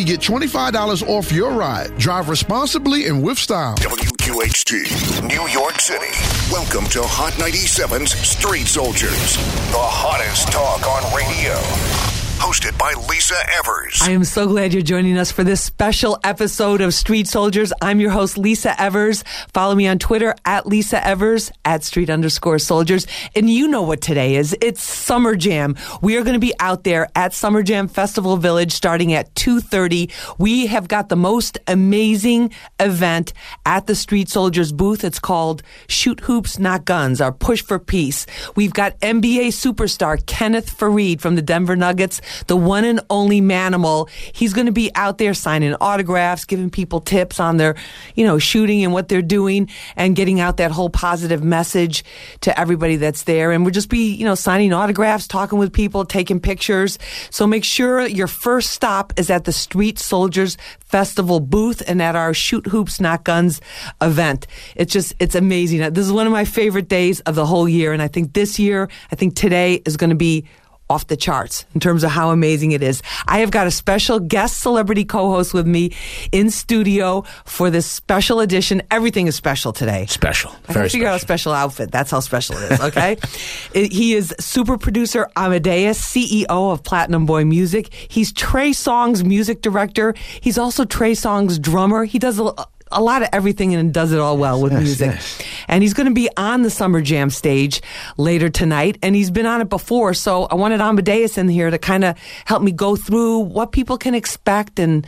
get $25 off your ride. Drive responsibly and with style. WQHT, New York City. Welcome to Hot 97's Street Soldiers, the hottest talk on radio. Hosted by Lisa Evers. I am so glad you're joining us for this special episode of Street Soldiers. I'm your host, Lisa Evers. Follow me on Twitter at Lisa Evers at street underscore soldiers. And you know what today is. It's Summer Jam. We are going to be out there at Summer Jam Festival Village starting at 2.30. We have got the most amazing event at the Street Soldiers booth. It's called Shoot Hoops, Not Guns, our push for peace. We've got NBA superstar Kenneth Faried from the Denver Nuggets the one and only Manimal. He's going to be out there signing autographs, giving people tips on their, you know, shooting and what they're doing and getting out that whole positive message to everybody that's there. And we'll just be, you know, signing autographs, talking with people, taking pictures. So make sure your first stop is at the Street Soldiers Festival booth and at our Shoot Hoops Not Guns event. It's just, it's amazing. This is one of my favorite days of the whole year. And I think this year, I think today is going to be off the charts in terms of how amazing it is. I have got a special guest celebrity co-host with me in studio for this special edition. Everything is special today. Special. I Very figure special. out a special outfit. That's how special it is. Okay. He is super producer Amadeus, CEO of Platinum Boy Music. He's Trey Songz music director. He's also Trey Songz drummer. He does a, a lot of everything and does it all well with yes, music. yes. And he's going to be on the Summer Jam stage later tonight. And he's been on it before. So I wanted Amadeus in here to kind of help me go through what people can expect and,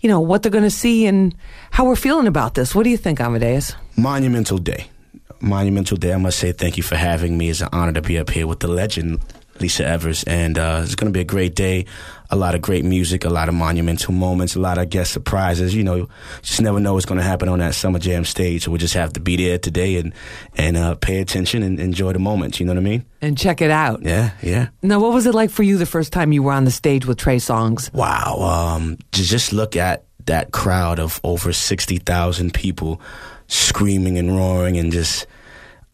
you know, what they're going to see and how we're feeling about this. What do you think, Amadeus? Monumental day. Monumental day. I must say thank you for having me. It's an honor to be up here with the legend, Lisa Evers. And uh, it's going to be a great day. A lot of great music, a lot of monumental moments, a lot of guest surprises. You know, just never know what's going to happen on that Summer Jam stage. So we just have to be there today and, and uh, pay attention and enjoy the moments. You know what I mean? And check it out. Yeah, yeah. Now, what was it like for you the first time you were on the stage with Trey Songz? Wow. Um, to just look at that crowd of over 60,000 people screaming and roaring and just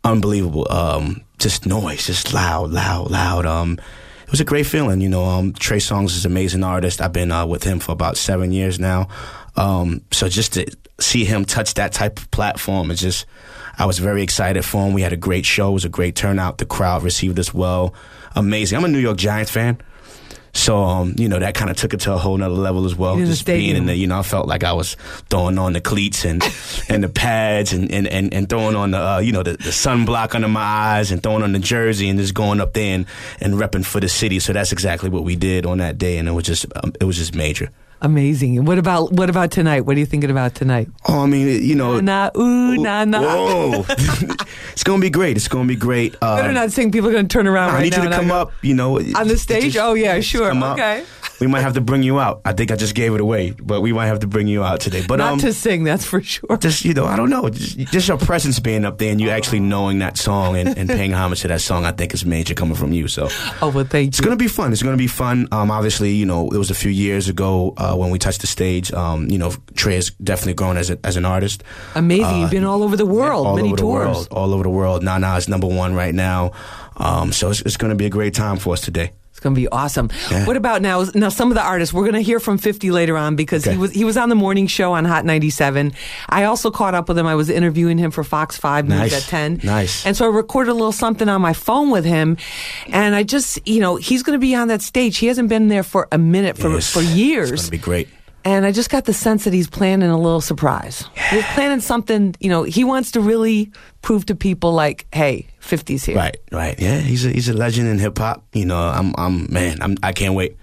unbelievable. Um, just noise, just loud, loud, loud. Um, it was a great feeling, you know. Um, Trey Songz is an amazing artist. I've been uh, with him for about seven years now. Um, so just to see him touch that type of platform is just, I was very excited for him. We had a great show. It was a great turnout. The crowd received us well. Amazing. I'm a New York Giants fan. So, um, you know, that kind of took it to a whole nother level as well. Just being in the, you know, I felt like I was throwing on the cleats and, and the pads and, and, and, and throwing on the, uh, you know, the, the sunblock under my eyes and throwing on the jersey and just going up there and, and repping for the city. So that's exactly what we did on that day. And it was just, um, it was just major. Amazing. And what about what about tonight? What are you thinking about tonight? Oh, I mean, you know. Na ooh na na. Whoa. it's going to be great. It's going to be great. Uh, Better not sing. People are going to turn around I right need you to come go, up, you know. On the stage? Oh, yeah, sure. Okay. We might have to bring you out. I think I just gave it away, but we might have to bring you out today. But Not um, to sing, that's for sure. just you know, I don't know, just, just your presence being up there and you actually knowing that song and, and paying homage to that song, I think is major coming from you. So Oh well, thank it's gonna be fun. It's gonna be fun. Um, obviously, you know, it was a few years ago uh, when we touched the stage. Um, you know, Trey has definitely grown as a, as an artist. Amazing. You've Uh, been all over the world, all many over the tours. world, all over the world. Nana is number one right now. Um, so it's, it's going to be a great time for us today. Going to be awesome. Yeah. What about now? Now, some of the artists we're going to hear from Fifty later on because he was he was on the morning show on Hot 97. I also caught up with him. I was interviewing him for Fox Five News Nice. at 10. Nice. And so I recorded a little something on my phone with him, and I just you know he's going to be on that stage. He hasn't been there for a minute for Yes. for years. It's going to be great. And I just got the sense that he's planning a little surprise. He's planning something, you know, he wants to really prove to people like, hey, 50's here. Right, right. Yeah, he's a he's a legend in hip hop. You know, I'm I'm man, I'm I can't wait.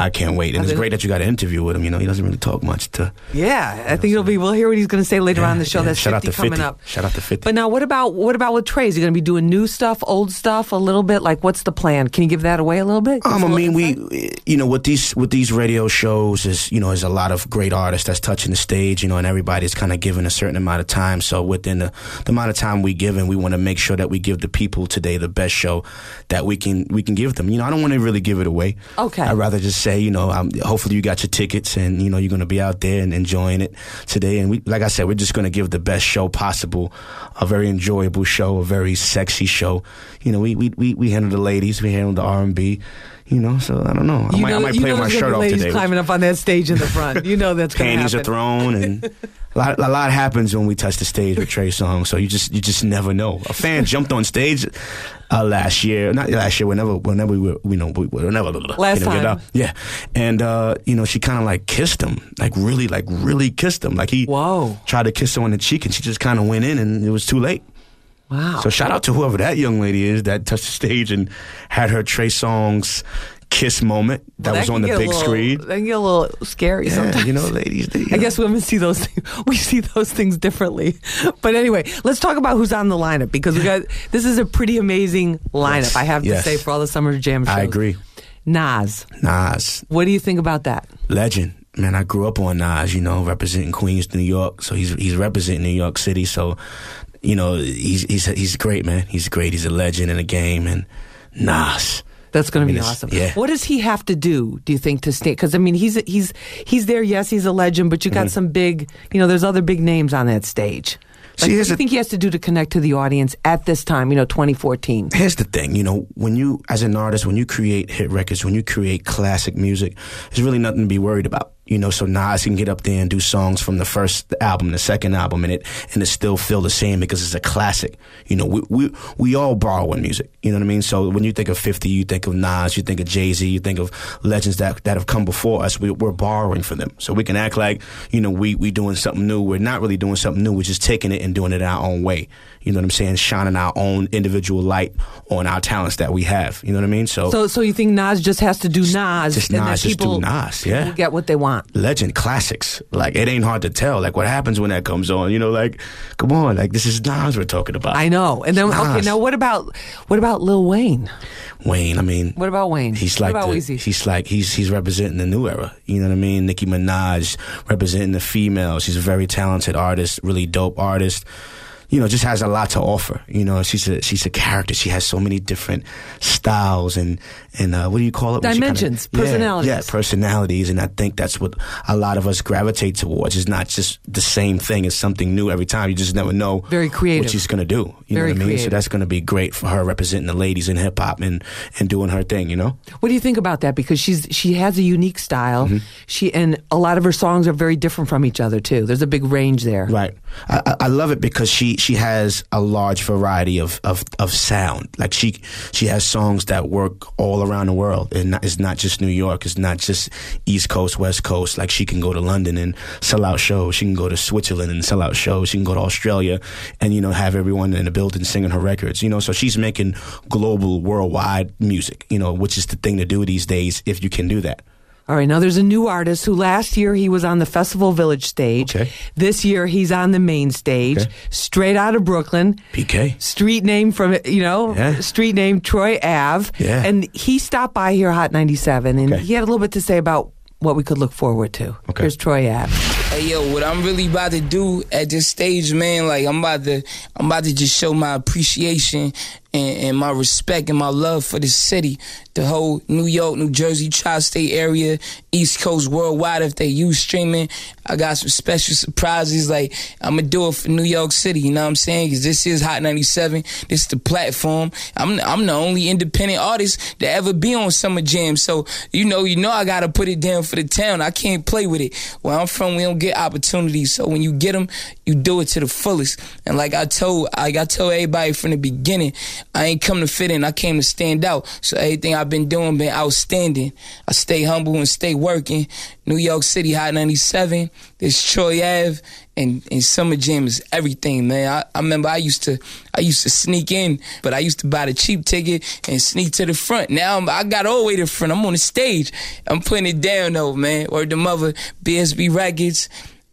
I can't wait. And it's great that you got an interview with him. You know, he doesn't really talk much to Yeah, I think it'll be. We'll hear what he's going to say later Yeah, on in the show. yeah. That's Shout out 50 to coming 50. up. Shout out to 50. But now, what about what about with Trey? Is he going to be doing new stuff, old stuff, a little bit? Like, what's the plan? Can you give that away a little bit? Um, I mean, we, you know, with these with these radio shows, is you know, there's a lot of great artists that's touching the stage, you know, and everybody's kind of given a certain amount of time. So within the, the amount of time we give, and we want to make sure that we give the people today the best show that we can we can give them. You know, I don't want to really give it away. Okay. I'd rather just say, you know, hopefully you got your tickets and you know you're going to be out there and enjoying it today. And we, like I said, we're just going to give the best show possible, a very enjoyable show, a very sexy show. You know, we we we, we handle the ladies, we handle the R and B. You know, so I don't know. I You might, know, I might play my shirt off today. climbing up on that stage in the front. You know that's going to Panties happen. are thrown, and a lot, a lot happens when we touch the stage with Trey Songz. So you just you just never know. A fan jumped on stage uh, last year, not last year, whenever whenever we were, you know, we- whenever Last you know, time. yeah, and uh, you know, she kind of like kissed him, like really, like really kissed him, like he Whoa. tried to kiss her on the cheek, and she just kind of went in, and it was too late. Wow. So shout out to whoever that young lady is that touched the stage and had her Trey Songz kiss moment that, Well, was on the big little- screen. That can get a little scary Yeah, sometimes. you know, ladies. They, you I know. guess women see those things. We see those things differently. But anyway, let's talk about who's on the lineup because we got this is a pretty amazing lineup. Yes, I have to yes. say for all the summer jam shows. I agree. Nas, Nas, what do you think about that? legend. Man, I grew up on Nas, you know, representing Queens, New York. So he's he's representing New York City. So, you know, he's he's he's great, man. He's great. He's a legend in the game. And Nas, That's going I to mean, be awesome. yeah. What does he have to do? Do you think to stay? Because I mean, he's he's he's there. Yes, he's a legend, but you Mm-hmm. got some big. You know, there's other big names on that stage. Like, See, what do you think he has to do to connect to the audience at this time? You know, 2014. here's the thing, you know, when you, as an artist, when you create hit records, when you create classic music, there's really nothing to be worried about. You know, so Nas can get up there and do songs from the first album, the second album, and it and it still feel the same because it's a classic. You know, we we we all borrow in music. You know what I mean? So when you think of Fifty, you think of Nas, you think of Jay Z, you think of legends that that have come before us. We, we're borrowing from them, so we can act like you know we we doing something new. We're not really doing something new. We're just taking it and doing it our own way. You know what I'm saying? Shining our own individual light on our talents that we have. You know what I mean? So, So, so you think Nas just has to do Nas, just and Nas, just do people, Nas, yeah. get what they want? legend classics. Like it ain't hard to tell. Like what happens when that comes on. You know, like come on, like this is Nas we're talking about. I know. And then, okay, Nas. now what about what about Lil Wayne? Wayne. I mean, What about Wayne? He's like the, he's like he's he's representing the new era. You know what I mean? Nicki Minaj representing the females. She's a very talented artist, really dope artist. You know, just has a lot to offer. You know, she's a she's a character. She has so many different styles and and uh, what do you call it? she kinda- Dimensions, Yeah, personalities. Yeah, personalities. And I think that's what a lot of us gravitate towards. It's not just the same thing. It's something new every time. You just never know Very creative. what she's gonna do. You Very know what I mean? creative. So that's gonna be great for her representing the ladies in hip hop and and doing her thing. You know. What do you think about that? Because she's she has a unique style. Mm-hmm. She and a lot of her songs are very different from each other too. There's a big range there. Right. I- I love it because she she has a large variety of, of, of sound. Like she she has songs that work all around the world, and it's not just New York. It's not just East Coast, West Coast. Like she can go to London and sell out shows. She can go to Switzerland and sell out shows. She can go to Australia and you know have everyone in the building singing her records. You know, so she's making global, worldwide music. You know, which is the thing to do these days if you can do that. All right, now there's a new artist who last year he was on the Festival Village stage. Okay. This year he's on the main stage, Okay. straight out of Brooklyn. PK. Street name from you know, Yeah. street name Troy Ave. Yeah. And he stopped by here Hot 97 and Okay. he had a little bit to say about what we could look forward to. Okay. Here's Troy Ave. Hey yo, what I'm really about to do at this stage, man, like I'm about to I'm about to just show my appreciation and, and my respect and my love for the city. The whole New York, New Jersey, tri-state area, East Coast, worldwide, if they use streaming. I got some special surprises. Like I'm gonna do it for New York City, you know what I'm saying? Cause this is Hot 97. This is the platform. I'm I'm the only independent artist to ever be on Summer Jam. So, you know, you know I gotta put it down for the town. I can't play with it. Where I'm from, we don't get opportunities. So when you get them, you do it to the fullest. And like I told, like I told everybody from the beginning, I ain't come to fit in. I came to stand out. So everything I've been doing been outstanding. I stay humble and stay working. New York City Hot 97. There's Troy Ave and, and Summer Jam is everything, man. I, I remember I used to I used to sneak in, but I used to buy the cheap ticket and sneak to the front. Now I'm, I got all the way to the front. I'm on the stage. I'm putting it down though, man. Or the mother BSB Records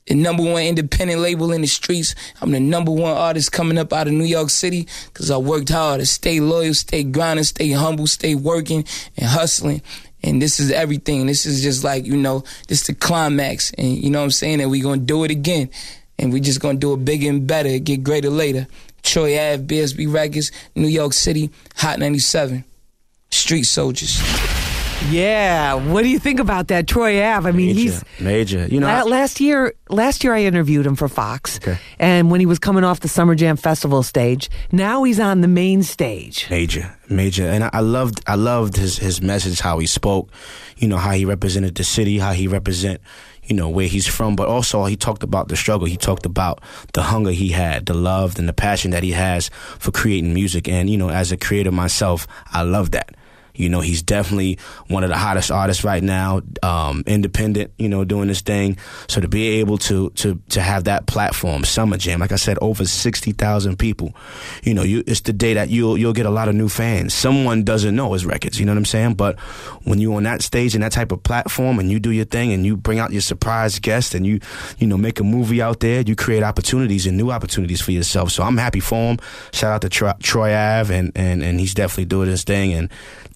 the number one independent label in the streets. I'm the number one artist coming up out of New York City because I worked hard to stay loyal, stay grinding, stay humble, stay working and hustling. And this is everything. This is just like, you know, this the climax. And you know what I'm saying? And we to do it again. And we just to do it bigger and better, get greater later. Troy Ave, BSB Records, New York City, Hot 97. Street Soldiers. Yeah. What do you think about that, Troy Ave? I mean, Major, he's major. You know, I- last year, last year I interviewed him for Fox, Okay. and when he was coming off the Summer Jam Festival stage, now he's on the main stage. Major, major, and I, I loved, I loved his his message, how he spoke, you know, how he represented the city, how he represent, you know, where he's from, but also he talked about the struggle. He talked about the hunger he had, the love and the passion that he has for creating music, and you know, as a creator myself, I love that. You know, he's definitely one of the hottest artists right now, um, independent, you know, doing this thing. So to be able to, to, to have that platform, Summer Jam, like I said, over 60,000 people, you know, you, it's the day that you'll, you'll get a lot of new fans. Someone doesn't know his records, you know what I'm saying? But when you're on that stage and that type of platform and you do your thing and you bring out your surprise guest and you, you know, make a movie out there, you create opportunities and new opportunities for yourself. So I'm happy for him. Shout out to Troy, Troy Ave and, and, and he's definitely doing his thing and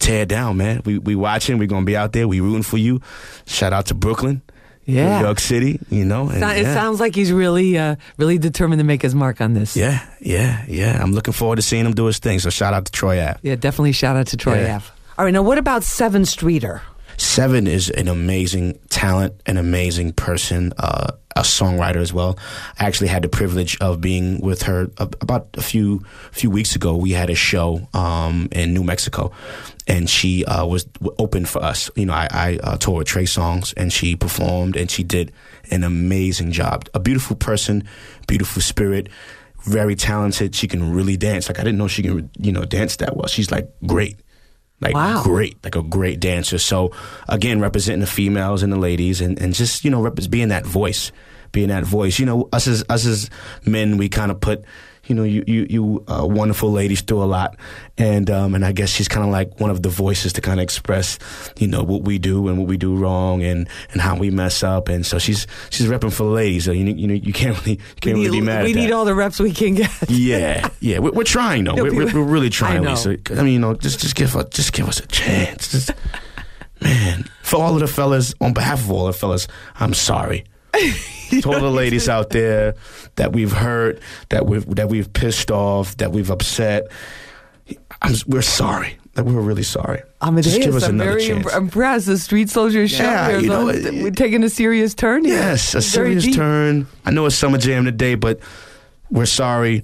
tear it down, man. We, we watching, we're to be out there. We rooting for you. Shout out to Brooklyn. Yeah. New York City, you know. and So- It yeah. sounds like he's really, uh, really determined to make his mark on this. Yeah, yeah, yeah. I'm looking forward to seeing him do his thing. So shout out to Troy Ave. Yeah, definitely shout out to Troy Yeah. Ave. All right, now what about Sevyn Streeter? Sevyn is an amazing talent, an amazing person, uh, a songwriter as well. I actually had the privilege of being with her about a few few weeks ago. We had a show um, in New Mexico, and she uh, was open for us. You know, I, I uh, toured with Trey Songz, and she performed, and she did an amazing job. A beautiful person, beautiful spirit. Very talented. She can really dance. Like I didn't know she can, you know, dance that well. She's like great like Wow. great, like a great dancer. So again, representing the females and the ladies, and, and just you know, rep- being that voice, being that voice. You know, us as us as men, we kind of put. You know, you you you uh, wonderful ladies do a lot, and um, and I guess she's kind of like one of the voices to kind of express, you know, what we do and what we do wrong, and, and how we mess up, and so she's she's repping for the ladies. So you you know you can't really you can't we really need, be mad we need that. all the reps we can get. Yeah, yeah, we're, we're trying though. No, we're, we're, we're really trying, I. Lisa. I mean, you know, just just give us just give us a chance. Just, man, for all of the fellas, on behalf of all the fellas, I'm sorry. to all the ladies out there that we've hurt, that we've that we've pissed off, that we've upset, I'm, we're sorry. Like, we're really sorry. just give us I'm another very chance. imp- impressed. The Street Soldier show Yeah, you know, it- we're taking a serious turn here. Yes, a serious deep. turn. I know it's summer jam today, but we're sorry.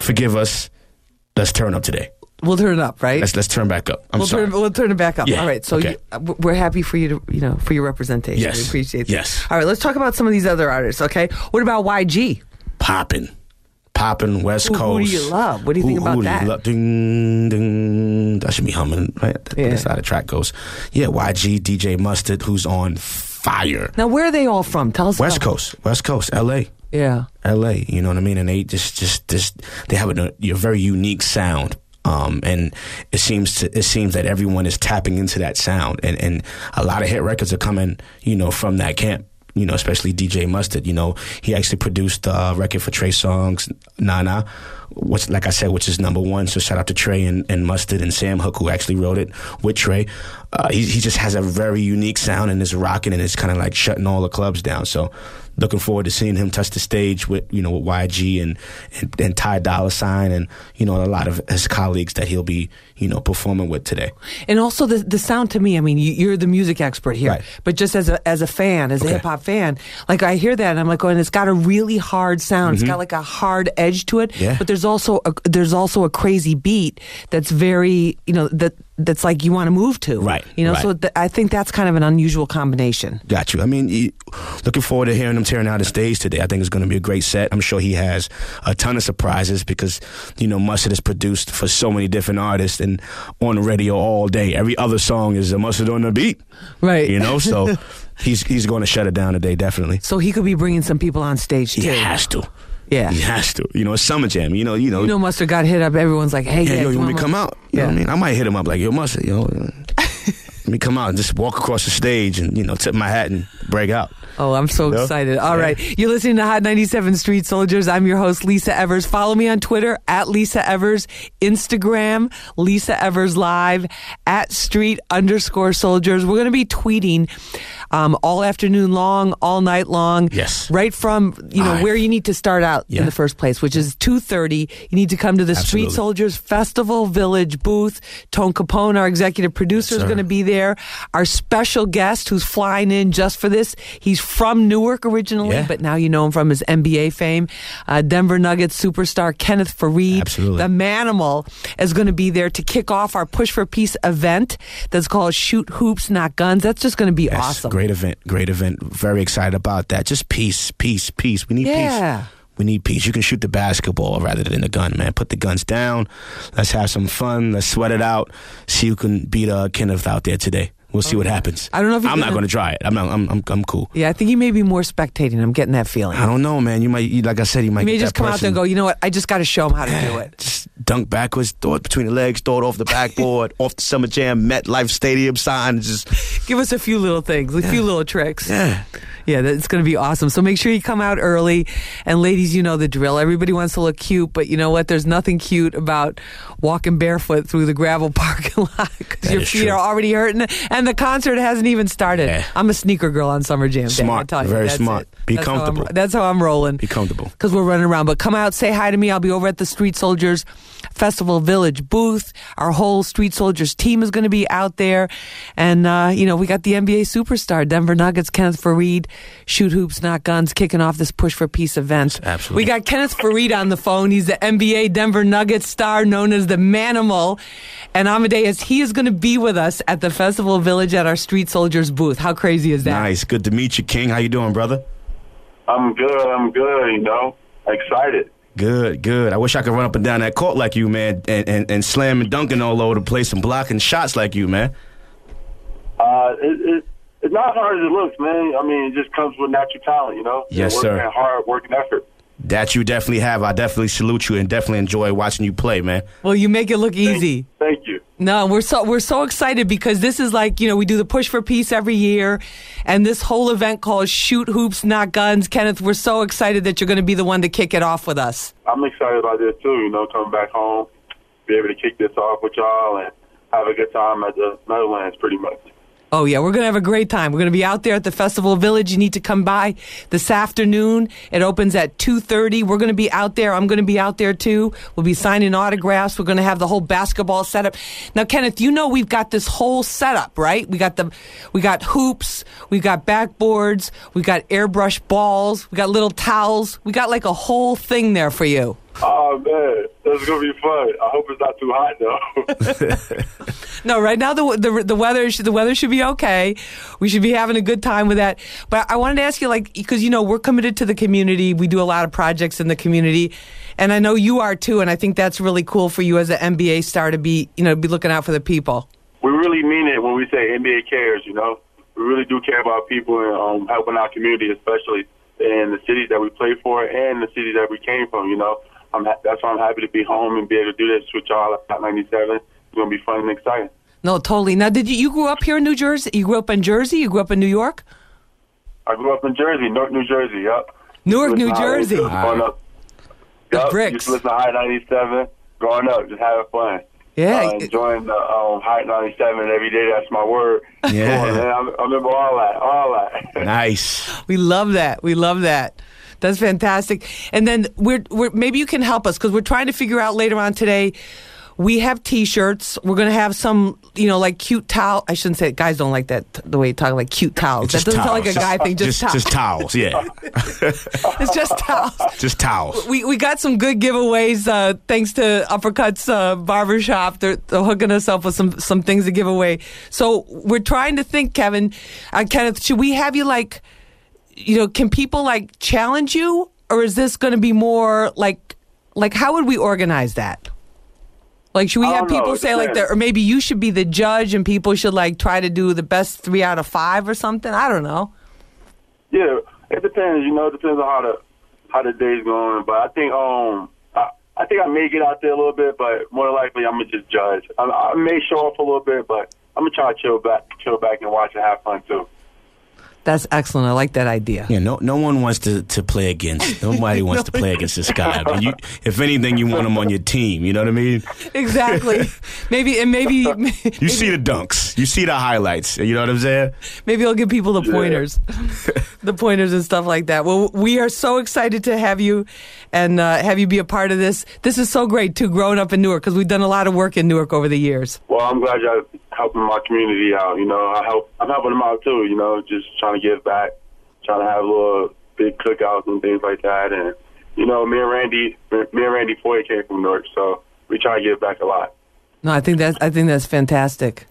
Forgive us. Let's turn up today. We'll turn it up, right? Let's let's turn back up. I'm we'll sorry. turn we'll turn it back up. Yeah, All right. So okay. you, we're happy for you to you know for your representation. Yes, We appreciate that. yes. All right. Let's talk about some of these other artists. Okay. What about YG? popping, popping West Who- who do you love? What do you think about who that? Do you love? Ding, ding. That should be humming, right? That- Yeah. That's how the track goes. Yeah, YG, DJ Mustard, who's on fire. Now, where are they all from? Tell us. West about- Coast, West Coast, L.A. Yeah. L.A. You know what I mean? And they just, just, just, they have a, a very unique sound. Um, and it seems to, it seems that everyone is tapping into that sound, and and a lot of hit records are coming, you know, from that camp. You know, especially DJ Mustard. You know, he actually produced a record for Trey Songz, Nana, which, like I said, which is number one. So shout out to Trey and, and Mustard and Sam Hook, who actually wrote it with Trey. Uh, he, he just has a very unique sound and is rocking and it's kind of like shutting all the clubs down. So looking forward to seeing him touch the stage with you know with YG and and, and Ty Dolla Sign and you know a lot of his colleagues that he'll be you know performing with today. And also the the sound to me. I mean, you, you're the music expert here, Right. but just as a as a fan, as a hip hop fan, like I hear that and I'm like, going, it's got a really hard sound. It's got like a hard edge to it. Mm-hmm. Yeah. But there's also a, there's also a crazy beat that's very you know that that's like you want to move to. Right, You know, right. so th- I think that's kind of an unusual combination. Got you. I mean, you, looking forward to hearing him tearing out the stage today. I think it's going to be a great set. I'm sure he has a ton of surprises because, you know, Mustard is produced for so many different artists and on the radio all day. Every other song is a Mustard on the beat. Right. You know, so he's he's going to shut it down today, definitely. So he could be bringing some people on stage He has to. Yeah. He has to. You know, it's Summer Jam. You know, you know. You know, Mustard got hit up. Everyone's like, "Hey, yeah, yeah, yo, you want me to come out? You know what I Yeah. mean? I might hit him up like, yo, Mustard, yo. Me come out and just walk across the stage and, you know, tip my hat and break out. Oh, I'm so know? excited. All Yeah. right, You're listening to Hot 97 Street Soldiers. I'm your host, Lisa Evers. Follow me on Twitter at Lisa Evers, Instagram, Lisa Evers Live, at Street underscore soldiers. We're going to be tweeting um, all afternoon long, all night long. Yes. Right from you know Live. where you need to start out in the first place, which is two thirty. You need to come to the Street Soldiers Festival Village booth. Tone Capone, our executive producer, is going to be there. Our special guest, who's flying in just for this, he's from Newark originally, Yeah. but now you know him from his NBA fame. Uh, Denver Nuggets superstar Kenneth Faried, Absolutely. the Manimal, is going to be there to kick off our Push for Peace event that's called Shoot Hoops, Not Guns. That's just going to be Yes, awesome. Great event. Great event. Very excited about that. Just peace, peace, peace. We need Yeah. peace. We need peace. You can shoot the basketball rather than the gun, man. Put the guns down. Let's have some fun. Let's sweat it out. See who can beat uh, Kenneth out there today. We'll see what happens. I don't know if he's I'm not gonna- going to try it. I'm not. I'm. I'm, I'm cool. Yeah, I think he may be more spectating. I'm getting that feeling. I don't know, man. You might, you, like I said, you might He may get just that come out there and go, you know what? I just got to show him how to do it. Just dunk backwards, throw it between the legs, throw it off the backboard, off the Summer Jam MetLife Stadium sign. Just Give us a few little things, a few little tricks. yeah. Yeah, that's going to be awesome. So make sure you come out early. And ladies, you know the drill. Everybody wants to look cute, but you know what? There's nothing cute about walking barefoot through the gravel parking lot because your is feet true. are already hurting and the concert hasn't even started. Yeah. I'm a sneaker girl on Summer Jam. Day, Smart. You. Very smart. it. Be That's how comfortable. that's how I'm rolling. Be comfortable. Because we're running around. But come out, say hi to me. I'll be over at the Street Soldiers Festival Village booth. Our whole Street Soldiers team is going to be out there. And, uh, you know, we got the NBA superstar, Denver Nuggets, Kenneth Faried, Shoot Hoops, Not Guns, kicking off this Push for Peace event. Absolutely. We got Kenneth Faried on the phone. He's the NBA Denver Nuggets star known as the Manimal. And Amadeus, he is going to be with us at the Festival Village at our Street Soldiers booth. How crazy is that? Nice. Good to meet you, King. How you doing, brother? I'm good. I'm good. You know, excited. Good, good. I wish I could run up and down that court like you, man, and, and, and slam and dunking all over the place and blocking shots like you, man. Uh, it, it, it's not hard as it looks, man. I mean, it just comes with natural talent. You know, Yes, working sir. and hard work and effort. That you definitely have. I definitely salute you and definitely enjoy watching you play, man. Well, you make it look easy. Thank you. No, we're so we're so excited because this is like you know we do the push for peace every year, and this whole event called Shoot Hoops Not Guns. Kenneth, we're so excited that you're going to be the one to kick it off with us. I'm excited about this too. You know, coming back home, be able to kick this off with y'all and have a good time at the Meadowlands, pretty much. Oh yeah, we're going to have a great time. We're going to be out there at the Festival Village. You need to come by this afternoon. It opens at 2:30. We're going to be out there. I'm going to be out there too. We'll be signing autographs. We're going to have the whole basketball setup. Now, Kenneth, you know we've got this whole setup, right? We got the we got hoops, we got backboards, we got airbrush balls, we got little towels. We got like a whole thing there for you. Oh man, that's gonna be fun. I hope it's not too hot though. No, right now the the the weather should, the weather should be okay. We should be having a good time with that. But I wanted to ask you, like, because you know we're committed to the community. We do a lot of projects in the community, and I know you are too. And I think that's really cool for you as an NBA star to be, you know, be looking out for the people. we really mean it when we say NBA cares. You know, we really do care about people and um, helping our community, especially in the cities that we play for and the cities that we came from. You know, I'm ha- that's why I'm happy to be home and be able to do this with y'all at 97. It's gonna be fun and exciting. No, totally. Now, did you you grew up here in New Jersey? You grew up in Jersey? You grew up in New York? I grew up in Jersey, North New Jersey. Yep. Newark, New Jersey. 97 Growing up. The Yup, bricks. Used to listen to High 97. Growing up, just having fun. Yeah. Uh, enjoying the um, High 97 every day. That's my word. Yeah. Come on, man. I, I remember all that. All that. Nice. We love that. We love that. That's fantastic. And then we're, we're maybe you can help us because we're trying to figure out later on today. We have T-shirts. We're gonna have some, you know, like cute towel. I shouldn't say it. guys don't like that the way you talk like cute towels. That doesn't sound like a guy thing. Just, just, towels. just towels. Yeah, it's just towels. just towels. We we got some good giveaways uh, thanks to Uppercuts uh, Barbershop. They're, they're hooking us up with some some things to give away. So we're trying to think, Kevin, uh, Kenneth, should we have you like, you know, can people like challenge you, or is this going to be more like, like how would we organize that? Like, should we have know. people It say like that, or maybe you should be the judge and people should like try to do the best three out of five or something? I don't know. Yeah, it depends. You know, it depends on how the how the day's going. But I think um I, I think I may get out there a little bit, but more likely I'm gonna just judge. I, I may show off a little bit, but I'm gonna try to chill back, chill back and watch and have fun too. That's excellent. I like that idea. Yeah, no, no one wants to, to play against. Nobody wants to play against this guy. I mean, you, if anything, you want him on your team. You know what I mean? Exactly. maybe and maybe You see the dunks. You see the highlights. You know what I'm saying? maybe I'll give people the pointers, the pointers and stuff like that. Well, we are so excited to have you and uh, have you be a part of this. This is so great too, growing up in Newark because we've done a lot of work in Newark over the years. Well, I'm glad y'all helping my community out. You know, I help. I'm helping them out too. You know, just trying to give back, trying to have little big cookouts and things like that. And you know, me and Randy, me and Randy Foye came from Newark, so we try to give back a lot. No, I think that's I think that's fantastic.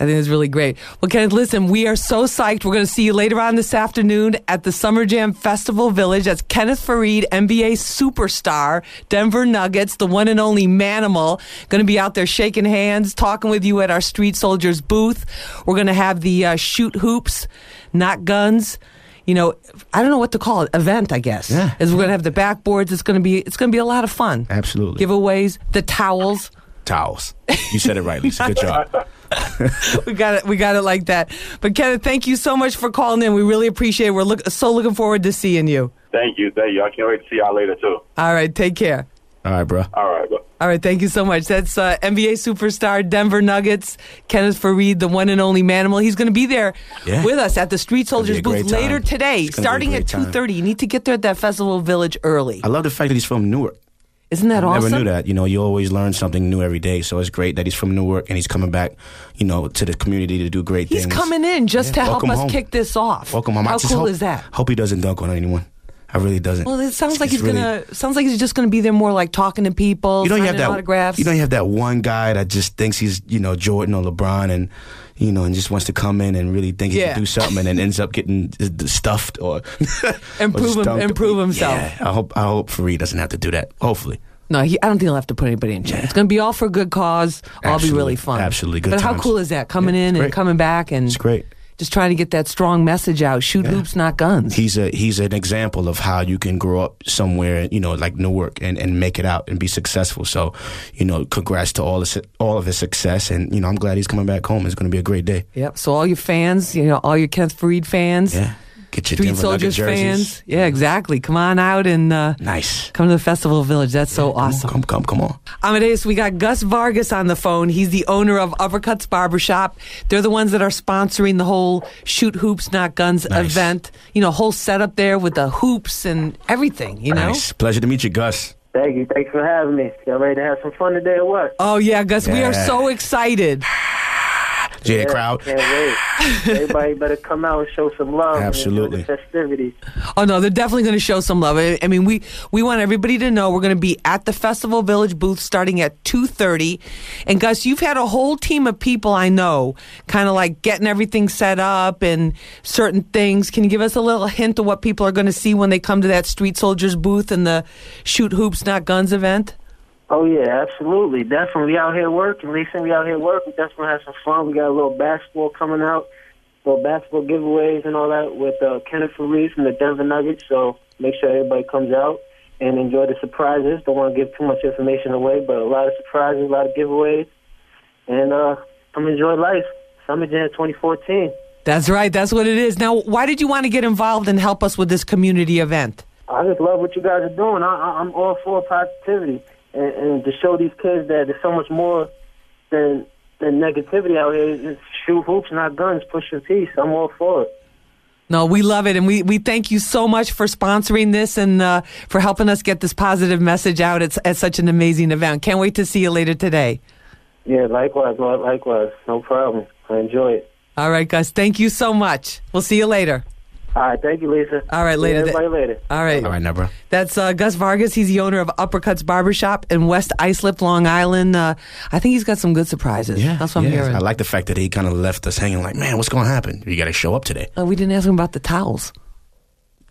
I think it's really great. Well, Kenneth, listen, we are so psyched. We're going to see you later on this afternoon at the Summer Jam Festival Village. That's Kenneth Faried, NBA superstar, Denver Nuggets, the one and only Manimal. Going to be out there shaking hands, talking with you at our Street Soldiers booth. We're going to have the uh, shoot hoops, not guns. You know, I don't know what to call it. Event, I guess. Yeah. Is we're going to have the backboards. It's going to be it's going to be a lot of fun. Absolutely. Giveaways, the towels. Towels. You said it right, Lisa. Good job. we got it. We got it like that. But Kenneth, thank you so much for calling in. We really appreciate it. We're look, so looking forward to seeing you. Thank you, thank you. I can't wait to see y'all later too. All right, take care. All right, bro. All right, bro. All right, thank you so much. That's uh, NBA superstar Denver Nuggets Kenneth Faried, the one and only Manimal. He's going to be there Yeah. with us at the Street Soldiers booth time. later today, It's gonna be a starting at two thirty. time. You need to get there at that Festival Village early. I love the fact that he's from Newark. Isn't that I awesome? never knew that. You know, you always learn something new every day. So it's great that he's from Newark and he's coming back, you know, to the community to do great He's things. He's coming in just Yeah. to help Welcome us home. kick this off. Welcome home. How cool hope, is that? Hope he doesn't dunk on anyone. I really doesn't. Well, it sounds It's- like he's really- gonna. Sounds like he's just gonna be there more like talking to people, You know, you have that. autographs. You know, you have that one guy that just thinks he's, you know, Jordan or LeBron, and you know, and just wants to come in and really think he Yeah. can do something, and then ends up getting stuffed or improve or him- stumped. and prove himself. Yeah, I hope. I hope Faried doesn't have to do that. Hopefully. No, he, I don't think he'll have to put anybody in check. It's going to be all for a good cause. All be really fun. Absolutely. Good But how cool is that? Coming Yeah, in and coming back and It's great. Just trying to get that strong message out. Shoot hoops, not guns. He's a he's an example of how you can grow up somewhere, you know, like Newark, and, and make it out and be successful. So, you know, congrats to all his, all of his success, and you know, I'm glad he's coming back home. It's going to be a great day. Yep. So all your fans, you know, all your Kenneth Faried fans, Yeah, get your Street Denver Soldiers Nugget jerseys. fans. Yeah, exactly. Come on out and uh, Nice. come to the Festival Village. That's so Come on, awesome. Come, come, come on. Amadeus, we got Gus Vargas on the phone. He's the owner of Uppercuts Barbershop. They're the ones that are sponsoring the whole Shoot Hoops, Not Guns Nice. event. You know, whole setup there with the hoops and everything, you know? Nice. Pleasure to meet you, Gus. Thank you. Thanks for having me. Y'all ready to have some fun today or what? Oh, yeah, Gus, we are so excited. See the crowd? Can't wait. Everybody better come out and show some love. and enjoy Absolutely. the festivities. Oh no, they're definitely going to show some love. I I mean, we we want everybody to know we're going to be at the Festival Village booth starting at two thirty. And Gus, you've had a whole team of people I know, kind of like getting everything set up and certain things. Can you give us a little hint of what people are going to see when they come to that Street Soldiers booth and the Shoot Hoops Not Guns event? Oh yeah, absolutely. Definitely we out here working. Lisa, we out here working. Definitely have some fun. We got a little basketball coming out, little basketball giveaways and all that with uh, Kenneth Faried from the Denver Nuggets. So make sure everybody comes out and enjoy the surprises. Don't want to give too much information away, but a lot of surprises, a lot of giveaways, and uh, come enjoy life. Summer Jam 2014. That's right. That's what it is. Now, why did you want to get involved and help us with this community event? I just love what you guys are doing. I, I, I'm all for positivity and, and to show these kids that there's so much more than than negativity out here. It's shoot hoops, not guns. Push your peace. I'm all for it. No, we love it, and we, we thank you so much for sponsoring this and uh, for helping us get this positive message out. It's at such an amazing event. Can't wait to see you later today. Yeah, likewise, likewise. No problem. I enjoy it. All right, Gus. Thank you so much. We'll see you later. All right, thank you, Lisa. All right, See later. everybody later. All right. All right, now, bro. That's uh, Gus Vargas. He's the owner of Uppercuts Barbershop in West Islip, Long Island. Uh, I think he's got some good surprises. Yeah, That's what I'm yeah. hearing. I like the fact that he kind of left us hanging like, man, what's going to happen? You got to show up today. Uh, we didn't ask him about the towels.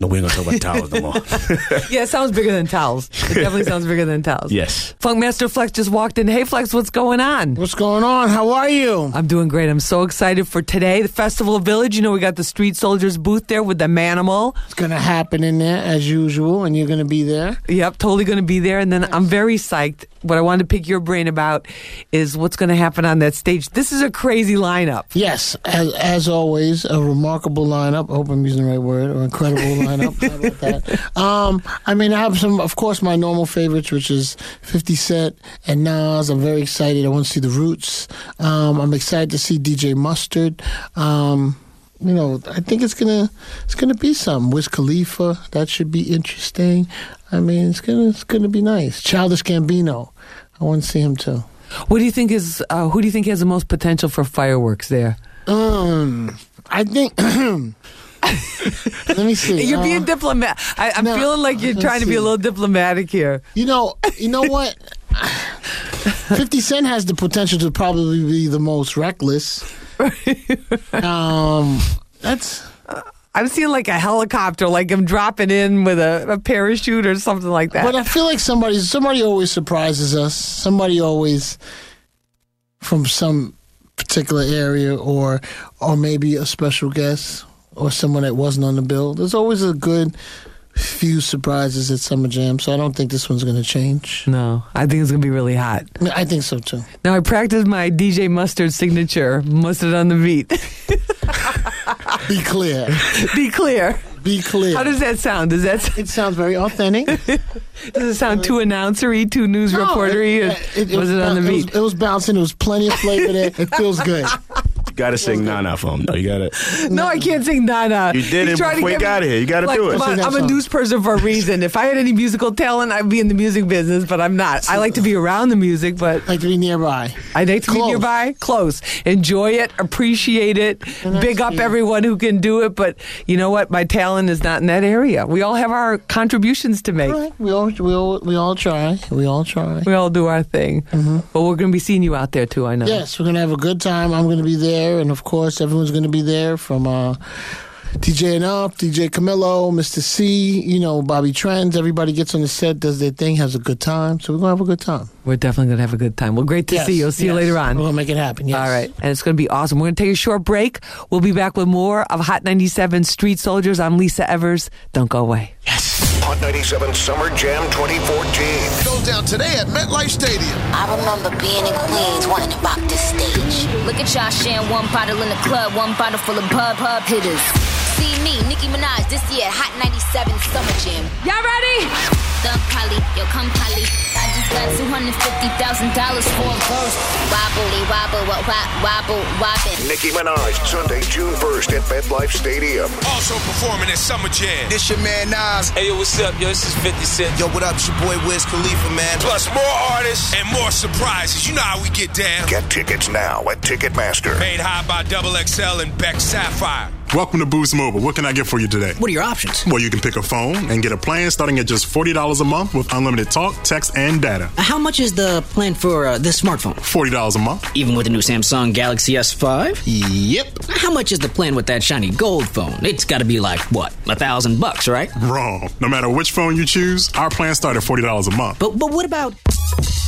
No, we ain't going to talk about towels no more. Yeah, it sounds bigger than towels. It definitely sounds bigger than towels. yes. Funkmaster Flex just walked in. Hey, Flex, what's going on? What's going on? How are you? I'm doing great. I'm so excited for today, the Festival Village. You know, we got the Street Soldiers booth there with the Manimal. It's going to happen in there as usual, and you're going to be there. Yep, totally going to be there. And then I'm very psyched. What I wanted to pick your brain about is what's going to happen on that stage. This is a crazy lineup. Yes, as, as always, a remarkable lineup. I hope I'm using the right word, or incredible lineup. That? Um, I mean, I have some, of course, my normal favorites, which is 50 Cent and Nas. I'm very excited. I want to see the Roots. Um, I'm excited to see DJ Mustard. Um, you know, I think it's gonna it's gonna be some Wiz Khalifa. That should be interesting. I mean, it's gonna it's gonna be nice. Childish Gambino. I want to see him too. What do you think is? Uh, who do you think has the most potential for fireworks there? Um, I think. Let me see. You're being Uh, diplomat. I, I'm no, feeling like you're trying to be a little diplomatic here. You know, you know what? Fifty Cent has the potential to probably be the most reckless. Um, that's I'm seeing like a helicopter, like I'm dropping in with a, a parachute or something like that. But I feel like somebody somebody always surprises us. Somebody always from some particular area or or maybe a special guest or someone that wasn't on the bill. There's always a good few surprises at Summer Jam, so I don't think this one's going to change. no, I think it's gonna be really hot. I think so too. Now I practiced my DJ Mustard signature, mustard on the beat. Be clear. Be clear. Be clear. How does that sound? Does that it sounds very authentic. does it sound too announcery, too news No, reportery? it- was it on the it beat? Was, it was bouncing. There was plenty of flavor there. It feels good. You gotta sing Nana for him, No, You gotta. No, I can't sing Nana. You did He's it to before you get me- got here. You gotta like, do it. I'm a- Sing I'm a news person for a reason. If I had any musical talent, I'd be in the music business, but I'm not. I like to be around the music, but Like to be nearby. I like to be nearby, close. Enjoy it, appreciate it, And big up key. everyone who can do it. But you know what? My talent is not in that area. We all have our contributions to make. All right, we all we all we all try. We all try. We all do our thing. Mm-hmm. But we're going to be seeing you out there too, I know. Yes, we're gonna have a good time. I'm gonna be there, and of course, everyone's gonna be there from uh, DJ Enuff, DJ Camilo, Mr. C. You know, Bobby Trendz. Everybody gets on the set, does their thing, has a good time. So we're gonna have a good time. We're definitely going to have a good time. Well, great to Yes, see you. I'll see you later on. We're gonna make it happen. Yes. All right. And it's going to be awesome. We're going to take a short break. We'll be back with more of Hot 97 Street Soldiers. I'm Lisa Evers. Don't go away. Yes. Hot 97 Summer Jam 2014. Goes down today at MetLife Stadium. I remember being in Queens wanting to rock this stage. Look at y'all sharing one bottle in the club, one bottle full of pub pub hitters. See me, Nicki Minaj, this year Hot 97 Summer Jam. Y'all ready? Thug Polly, yo come Polly. I just got two hundred fifty thousand dollars for a verse. Wobble, wobble, wobble, wobble. Nicki Minaj, Sunday, June 1st at MetLife Stadium. Also performing at Summer Jam. This your man Nas. Hey, yo, what's up? Yo, this is 50 Cent. Yo, what up? It's your boy Wiz Khalifa, man. Plus more artists and more surprises. You know how we get down. Get tickets now at Ticketmaster. Paid high by Double XL and Beck Sapphire. Welcome to Boost Mobile. What can I get for you today? What are your options? Well, you can pick a phone and get a plan starting at just $40 a month with unlimited talk, text, and data. How much is the plan for uh, this smartphone? $40 a month? Even with the new Samsung Galaxy S5? Yep. How much is the plan with that shiny gold phone? It's got to be like what, a thousand bucks, right? Wrong. No matter which phone you choose, our plans start at $40 a month. But but what about?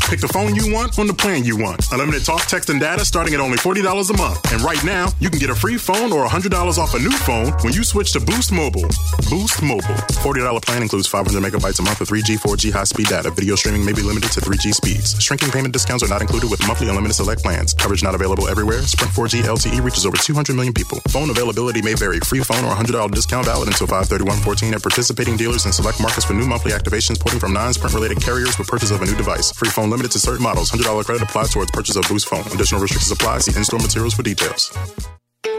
Pick the phone you want on the plan you want. Unlimited talk, text, and data starting at only $40 a month. And right now, you can get a free phone or $100 off a new phone when you switch to Boost Mobile. Boost Mobile. $40 plan includes 500 megabytes a month of 3G, 4G high speed data. Video streaming may be limited to 3G speeds. Shrinking payment discounts are not included with monthly unlimited select plans. Coverage not available everywhere. Sprint 4G LTE reaches over 200 million people. Phone availability may vary. Free phone or $100 discount valid until 531.14 at participating dealers and select markets for new monthly activations porting from non-Sprint related carriers with purchase of a new device. Free phone limited to certain models. $100 credit applied towards purchase of Boost phone. Additional restrictions apply. See in-store materials for details.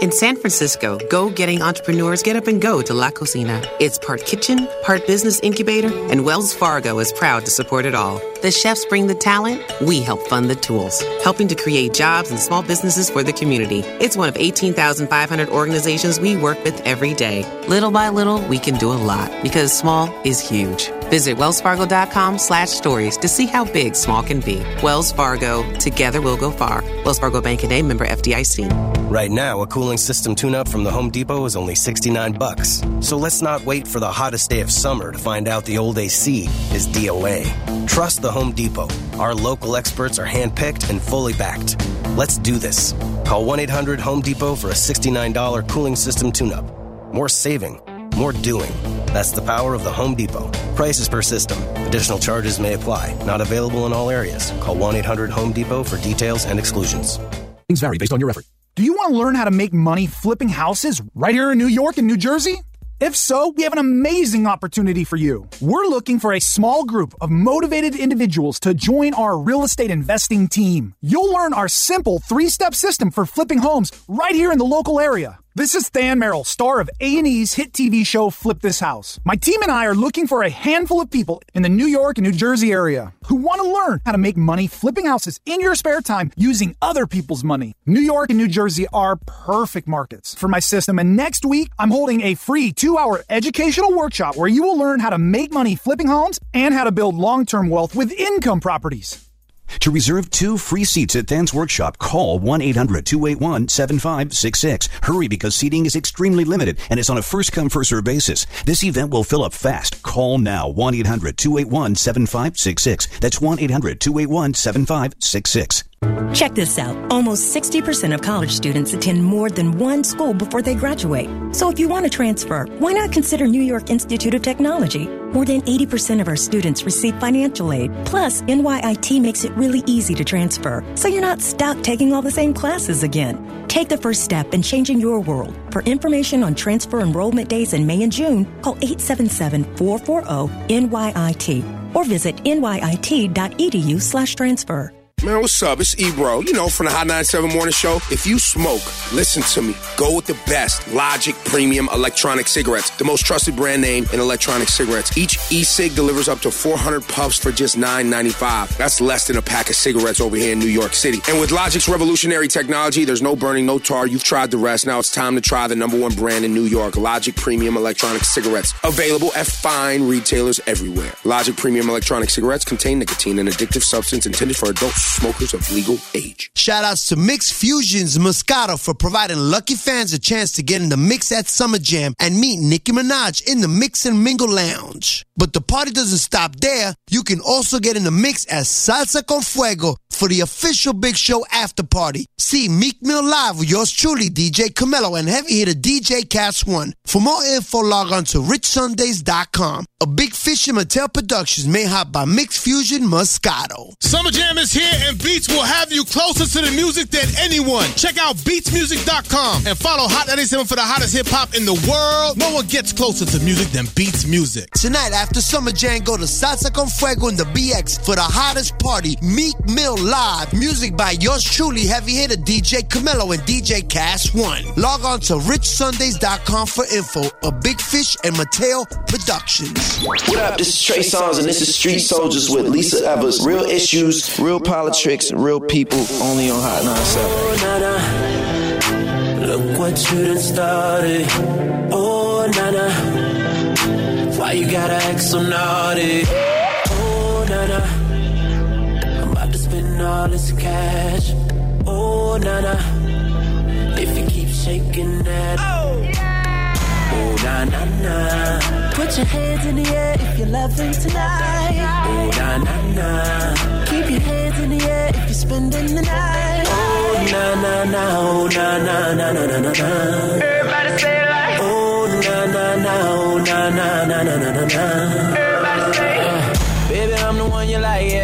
In San Francisco, go getting entrepreneurs get up and go to La Cocina. It's part kitchen, part business incubator, and Wells Fargo is proud to support it all. The chefs bring the talent, we help fund the tools, helping to create jobs and small businesses for the community. It's one of 18,500 organizations we work with every day. Little by little, we can do a lot because small is huge. Visit wellsfargo.com slash stories to see how big small can be. Wells Fargo, together we'll go far. Wells Fargo Bank and a member FDIC. Right now, a cooling system tune-up from the Home Depot is only 69 bucks. So let's not wait for the hottest day of summer to find out the old AC is DOA. Trust the Home Depot. Our local experts are handpicked and fully backed. Let's do this. Call 1-800 Home Depot for a $69 cooling system tune-up. More saving, more doing. That's the power of the Home Depot. Prices per system. Additional charges may apply. Not available in all areas. Call 1 800 Home Depot for details and exclusions. Things vary based on your effort. Do you want to learn how to make money flipping houses right here in New York and New Jersey? If so, we have an amazing opportunity for you. We're looking for a small group of motivated individuals to join our real estate investing team. You'll learn our simple three step system for flipping homes right here in the local area. This is Than Merrill, star of A&E's hit TV show Flip This House. My team and I are looking for a handful of people in the New York and New Jersey area who want to learn how to make money flipping houses in your spare time using other people's money. New York and New Jersey are perfect markets for my system, and next week I'm holding a free two-hour educational workshop where you will learn how to make money flipping homes and how to build long-term wealth with income properties. To reserve two free seats at Than's workshop, call 1 800 281 7566. Hurry because seating is extremely limited and it's on a first come, first served basis. This event will fill up fast. Call now 1 800 281 7566. That's 1 800 281 7566. Check this out. Almost 60% of college students attend more than one school before they graduate. So if you want to transfer, why not consider New York Institute of Technology? More than 80% of our students receive financial aid. Plus, NYIT makes it really easy to transfer, so you're not stuck taking all the same classes again. Take the first step in changing your world. For information on transfer enrollment days in May and June, call 877-440-NYIT or visit nyit.edu slash transfer. Man, what's up? It's Ebro, you know, from the Hot 97 Morning Show. If you smoke, listen to me. Go with the best Logic Premium Electronic Cigarettes, the most trusted brand name in electronic cigarettes. Each e-cig delivers up to 400 puffs for just $9.95. That's less than a pack of cigarettes over here in New York City. And with Logic's revolutionary technology, there's no burning, no tar. You've tried the rest. Now it's time to try the number one brand in New York, Logic Premium Electronic Cigarettes. Available at fine retailers everywhere. Logic Premium Electronic Cigarettes contain nicotine, an addictive substance intended for adults smokers of legal age. Shout outs to Mix Fusions Moscato for providing lucky fans a chance to get in the mix at Summer Jam and meet Nicki Minaj in the Mix and Mingle Lounge. But the party doesn't stop there. You can also get in the mix at Salsa con Fuego for the official Big Show after party. See Meek Mill live with yours truly, DJ Camilo, and heavy hitter DJ Kast One. For more info, log on to richsundays.com. A Big Fish and Mattel Productions made hot by Mix Fusion Moscato. Summer Jam is here and Beats will have you closer to the music than anyone. Check out beatsmusic.com and follow Hot 97 for the hottest hip hop in the world. No one gets closer to music than Beats Music. Tonight after Summer Jam, go to Salsa con Fuego in the BX for the hottest party. Meek Mill live. Music by yours truly, heavy hitter DJ Camilo and DJ Kast One. Log on to richsundays.com for info. A Big Fish and Mateo Productions. What up? This is Trey Songz, and this is Street Soldiers with Lisa Evers. Real issues, real politics, real people, only on Hot 97. Look what you done started. Oh, Nana. Why you gotta act so naughty? All this cash. Oh, Nana. If you keep shaking that. Oh, yeah. oh na na na. Put your hands in the air if you're loving tonight. Oh, na na na. Keep your hands in the air if you're spending the night. Oh, na na na. Oh, na na na na na na na. Everybody say it like. Oh, na na na. Oh, na na na na na na na. Everybody say it. Baby, I'm the one you like.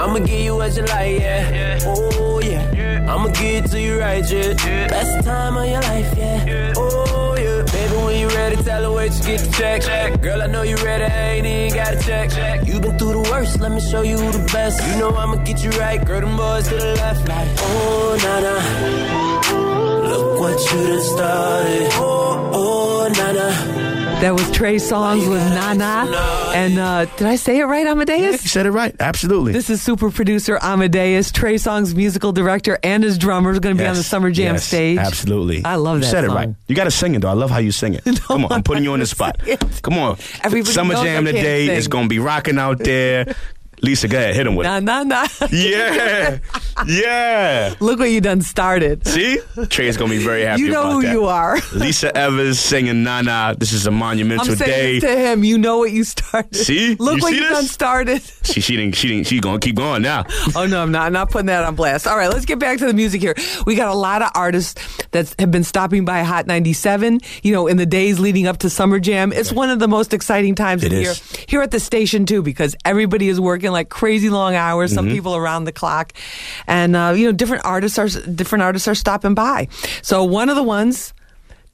I'ma give you what you like, yeah. Oh, yeah. I'ma give it to you right, yeah. Best time of your life, yeah. Oh, yeah. Baby, when you ready, tell her wait, you get the check. check. Girl, I know you ready, I ain't even got to check. check. You been through the worst, let me show you the best. You know I'ma get you right, girl, them boys to the left, like, oh, nah. Look what you done started. Oh, oh, nah. That was Trey Songz with Nana. And uh, did I say it right, Amadeus? You said it right. Absolutely. This is super producer Amadeus, Trey Songz musical director and his drummer is going to be on the Summer Jam yes, stage. Absolutely. I love that You said song. it right. You got to sing it, though. I love how you sing it. Come on. I'm putting you on the spot. Come on. Everybody Summer Jam today is going to be rocking out there. Lisa, go ahead, hit him with Nah, nah, nah. it. Yeah, yeah. Look what you done started. See, Trey's gonna be very happy. You know who that. you are. Lisa Evers singing "Nah Nah." This is a monumental I'm saying day. to him, you know what you started. See? Look You what see you this? done started. She she didn't she didn't she gonna keep going now. Oh no, I'm not. I'm not putting that on blast. All right, let's get back to the music here. We got a lot of artists that have been stopping by Hot 97. You know, in the days leading up to Summer Jam, it's one of the most exciting times It of the year here at the station too, because everybody is working like crazy long hours. Some Mhm. people around the clock, and uh, you know, different artists are different artists are stopping by. So one of the ones.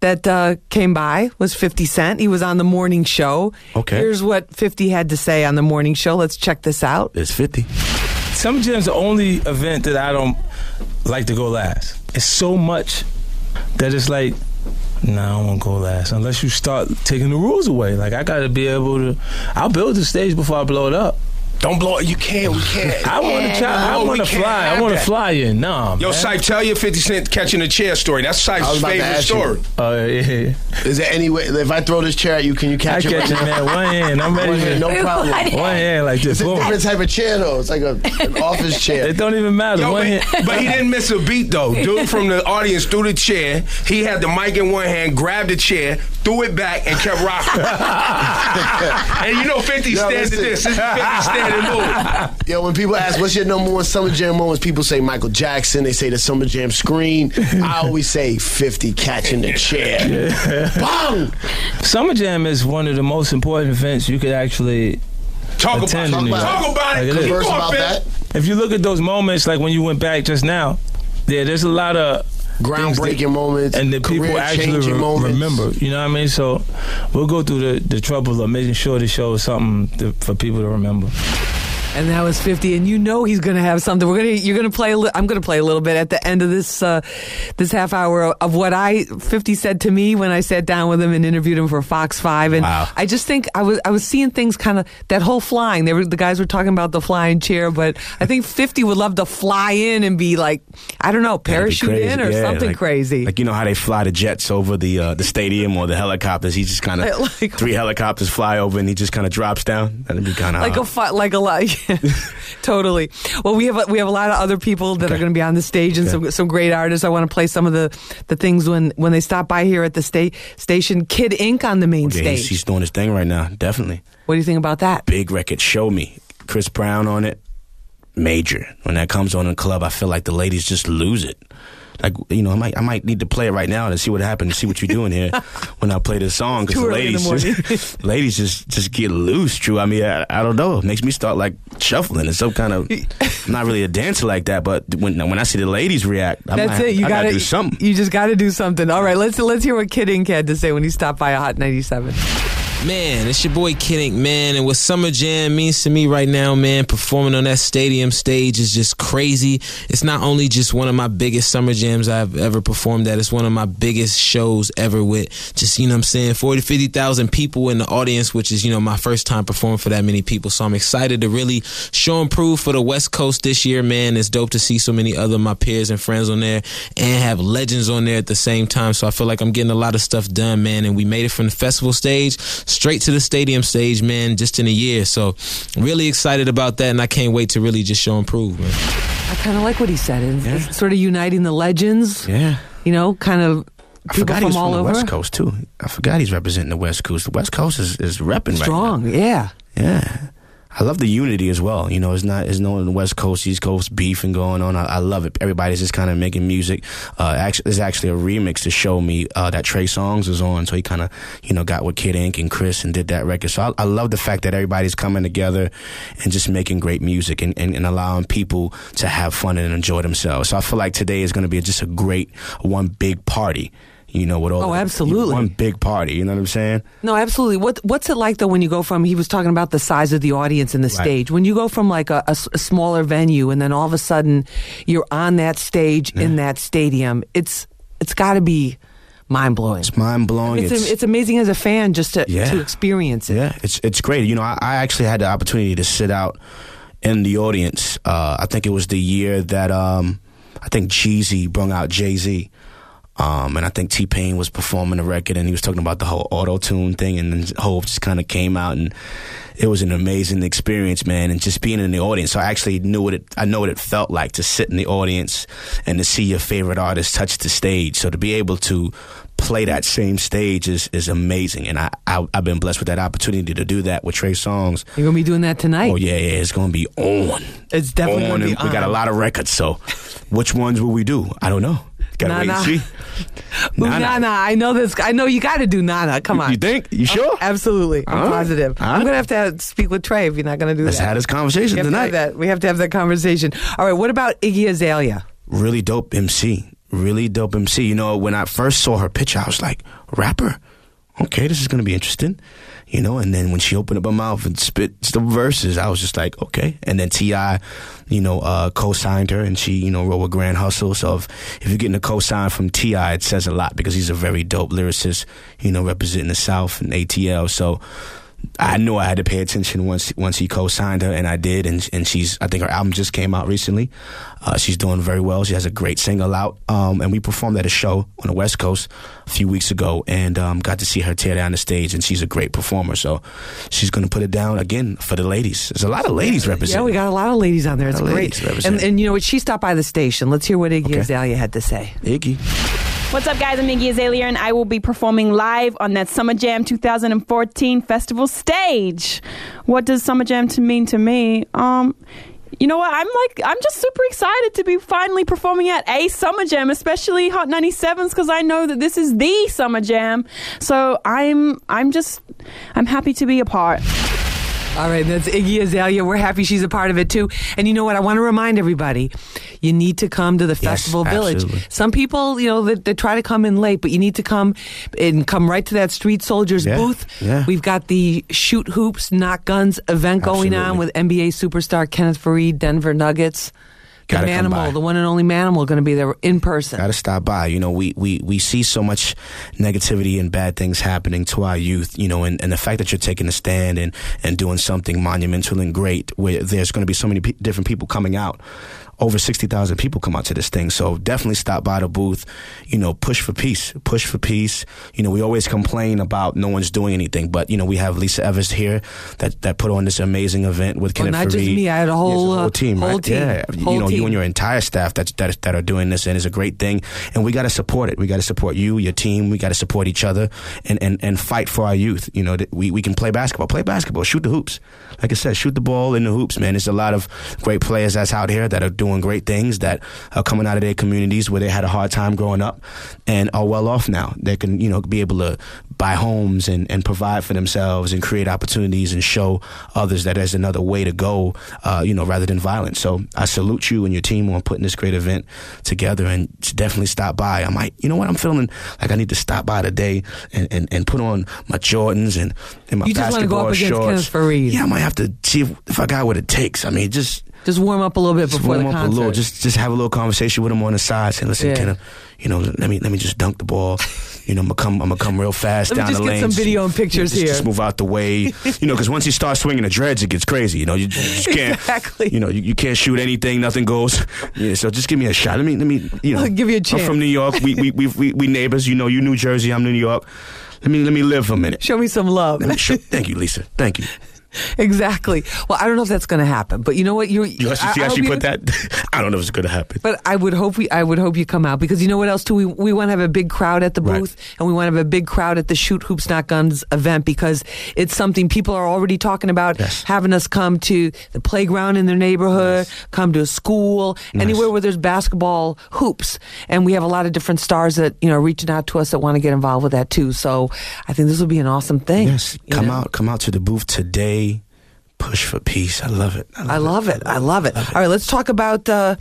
That uh, came by was 50 Cent. He was on the morning show. Okay. Here's what 50 had to say on the morning show. Let's check this out. It's 50. Summer Jam's the only event that I don't like to go last. It's so much that it's like, nah, I don't want to go last unless you start taking the rules away. Like I got to be able to. I'll build the stage before I blow it up. Don't blow it. You can't. We can't. I want to try. I No, we want to fly. I want to fly in. Nah, Yo, man. Sype, tell your 50 Cent catching a chair story. That's I Sype's favorite story. Oh yeah. Is there any way if I throw this chair at you, can you catch I it? catch right it, now? man. One hand. I'm ready. One hand, no problem. One hand like this. It's a different type of chair though. It's like a, an office chair. It don't even matter. Yo, One but, hand. but he didn't miss a beat though. Dude from the audience threw the chair. He had the mic in one hand, grabbed the chair, threw it back, and kept rocking. and you know 50 Yo, stands to listen. this. This is 50 standing move. Yo, when people ask what's your number one Summer Jam moments, people say Michael Jackson. They say the Summer Jam screen. I always say 50 catching the chair. Bang! Summer Jam is one of the most important events you could actually Talk about attend it. in New York. Talk about it. Like, is. Converse Come on, about that. If you look at those moments, like when you went back just now, yeah, there's a lot of Groundbreaking moments, and that people actually re- moments. remember. You know what I mean? So we'll go through the, the trouble of making sure to show is something to, for people to remember. And that was 50 and you know he's going to have something. We're going to you're going to play a li- I'm going to play a little bit at the end of this uh, this half hour of what I 50 said to me when I sat down with him and interviewed him for Fox 5 and I just think I was I was seeing things kind of that whole flying. They were the guys were talking about the flying chair, but I think 50 would love to fly in and be like I don't know, parachute in or Yeah, something like- crazy. Like you know how they fly the jets over the uh, the stadium or the helicopters. He just kind of Like- three helicopters fly over and he just kind of drops down. That'd be kind of like a fi- like a lot totally well we have a, we have a lot of other people that are going to be on the stage and some some great artists i want to play some of the the things when when they stop by here at the sta- station kid ink on the main Yeah, stage he's, he's doing his thing right now. Definitely what do you think about that big record. Show me Chris Brown on it. Major. When that comes on in the club, I feel like the ladies just lose it. Like you know, I might I might need to play it right now to see what happens, see what you're doing here when I play this song because the early in the ladies just, ladies just just get loose. True, I mean I, I don't know. It makes me start like shuffling. It's some kind of I'm not really a dancer like that, but when when I see the ladies react, I'm that's it you I gotta, do something. you just gotta do something all right let's let's hear what kid ink had to say when he stopped by a hot 97 Man, it's your boy Kid man, and what Summer Jam means to me right now, man, performing on that stadium stage is just crazy. It's not only just one of my biggest Summer Jams I've ever performed at, it's one of my biggest shows ever with just, you know I'm saying, 40, 50,000 people in the audience, which is, you know, my first time performing for that many people. So I'm excited to really show and prove for the West Coast this year, man. It's dope to see so many other my peers and friends on there and have legends on there at the same time. So I feel like I'm getting a lot of stuff done, man. And we made it from the festival stage straight to the stadium stage, man, just in a year. So really excited about that, and I can't wait to really just show improvement. i kind of like what he said it's, it's sort of uniting the legends Yeah. you know kind of I people forgot from he was all from the over West Coast too. I forgot he's representing the West Coast. The West Coast is, is repping strong right yeah. Yeah. I love the unity as well. You know, it's not it's no West Coast East Coast beef and going on. I, I love it. Everybody's just kind of making music. Uh, actually, there's actually a remix to show me uh, that Trey Songz is on. So he kind of you know got with Kid Ink and Chris and did that record. So I, I love the fact that everybody's coming together and just making great music and, and, and allowing people to have fun and enjoy themselves. So I feel like today is going to be just a great one big party. You know, with all Oh, the- absolutely. one big party. You know what I'm saying? No, absolutely. What What's it like though when you go from? He was talking about the size of the audience and the Right. stage. When you go from like a smaller venue and then all of a sudden you're on that stage in that stadium, it's it's got to be mind blowing. It's mind blowing. It's, it's amazing as a fan just to Yeah. to experience it. Yeah, it's it's great. You know, I, I actually had the opportunity to sit out in the audience. Uh, I think it was the year that um, I think Jeezy brought out Jay Z. Um, and I think T Pain was performing the record, and he was talking about the whole auto tune thing, and then Hove just kind of came out, and it was an amazing experience, man. And just being in the audience, so I actually knew what it, I know what it felt like to sit in the audience and to see your favorite artist touch the stage. So to be able to play that same stage is, is amazing. And I, I, I've been blessed with that opportunity to do that with Trey Songz. You're going to be doing that tonight. Oh, yeah, yeah. It's going to be on. It's definitely on. going to be and We got a lot of records. So which ones will we do? I don't know. Gotta Nah, wait and see. Ooh, Nana. I know this. I know you got to do Nana. Come on. You think? You oh, sure? Oh, absolutely. I'm right. positive. I'm going to have to have, speak with Trey if you're not going to do Let's that. have this conversation we have to have tonight. that. We have to have that conversation. All right. What about Iggy Azalea? really dope MC. Really dope MC. You know, when I first saw her picture, I was like, rapper? Okay, this is going to be interesting. You know, and then when she opened up her mouth and spit the verses, I was just like, okay. And then T.I., you know, uh, co-signed her and she, you know, wrote with Grand Hustle. So if, if you're getting a co-sign from T.I., it says a lot because he's a very dope lyricist, you know, representing the South and ATL. So I knew I had to pay attention once once he co-signed her, and I did. And and she's I think her album just came out recently. Uh, she's doing very well. She has a great single out, um, and we performed at a show on the West Coast a few weeks ago, and um, got to see her tear down the stage. And she's a great performer, so she's going to put it down again for the ladies. There's a lot of ladies representing. Yeah, we got a lot of ladies on there. It's A lot of great. And, and you know what? She stopped by the station. Let's hear what Iggy Azalea had to say. Iggy. What's up, guys? I'm Iggy Azalea, and I will be performing live on that Summer Jam 2014 festival stage. What does Summer Jam to mean to me? Um, you know what? I'm like, I'm just super excited to be finally performing at a Summer Jam, especially Hot 97s, because I know that this is the Summer Jam. So I'm, I'm just, I'm happy to be a part. All right, that's Iggy Azalea. We're happy she's a part of it too. And you know what? I want to remind everybody, you need to come to the Festival Village. absolutely. Some people, you know, they, they try to come in late, but you need to come and come right to that Street Soldiers Yeah, booth. yeah. We've got the Shoot Hoops, Knock Guns event going on with NBA superstar Kenneth Faried, Denver Nuggets. The Gotta. Manimal, the one and only Manimal, going to be there in person. Got to stop by. You know, we, we, we see so much negativity and bad things happening to our youth, you know, and, and the fact that you're taking a stand and, and doing something monumental and great where there's going to be so many pe- different people coming out. Over 60,000 people come out to this thing. So definitely stop by the booth, you know, push for peace, push for peace. You know, we always complain about no one's doing anything, but, you know, we have Lisa Evers here that, that put on this amazing event with Well, Kenneth not just me. I had a whole, Yes, uh, whole team, whole right? team. Yeah, Whole you know, you and your entire staff that that that are doing this, and it's a great thing. And we got to support it. We got to support you, your team. We got to support each other, and, and and fight for our youth. You know, we we can play basketball, play basketball, shoot the hoops. Like I said, shoot the ball in the hoops, man. There's a lot of great players that's out here that are doing great things that are coming out of their communities where they had a hard time growing up and are well off now. They can you know be able to buy homes and, and provide for themselves and create opportunities and show others that there's another way to go, uh, you know, rather than violence. So I salute you and your team on putting this great event together and definitely stop by. I might, you know what, I'm feeling like I need to stop by today and, and, and put on my Jordans and, and my You just wanna go basketball up against shorts. Kenneth Faried. Yeah, I might have to see if, if I got what it takes. I mean, just Just warm up a little bit just before warm the up concert. a little. Just just have a little conversation with him on the side. Saying, listen, Yeah. Kenneth, you know, let me let me just dunk the ball. You know, I'm gonna come. I'm gonna come real fast Let me down just the get lane. some video and pictures just, here. Just move out the way. You know, because once you start swinging the dreads, it gets crazy. You know, you just can't. Exactly. You know, you, you can't shoot anything. Nothing goes. Yeah. So just give me a shot. Let me. Let me. You know, I'll give you a I'm from New York. We we we we, we neighbors. You know, you New Jersey. I'm New York. Let me let me live for a minute. Show me some love. Me show, thank you, Lisa. Thank you. exactly. Well, I don't know if that's going to happen, but you know what? You, You actually, I- she actually put you- that. I don't know if it's gonna happen. But I would hope we, I would hope you come out because you know what else too? We we want to have a big crowd at the Right. booth, and we want to have a big crowd at the Shoot Hoops Not Guns event because it's something people are already talking about having us come to the playground in their neighborhood, come to a school, anywhere where there's basketball hoops, and we have a lot of different stars that you know reaching out to us that want to get involved with that too. So I think this will be an awesome thing. Yes, come know? out, come out to the booth today. Push for peace. I love it. I love it. I love it. All right, let's talk about uh,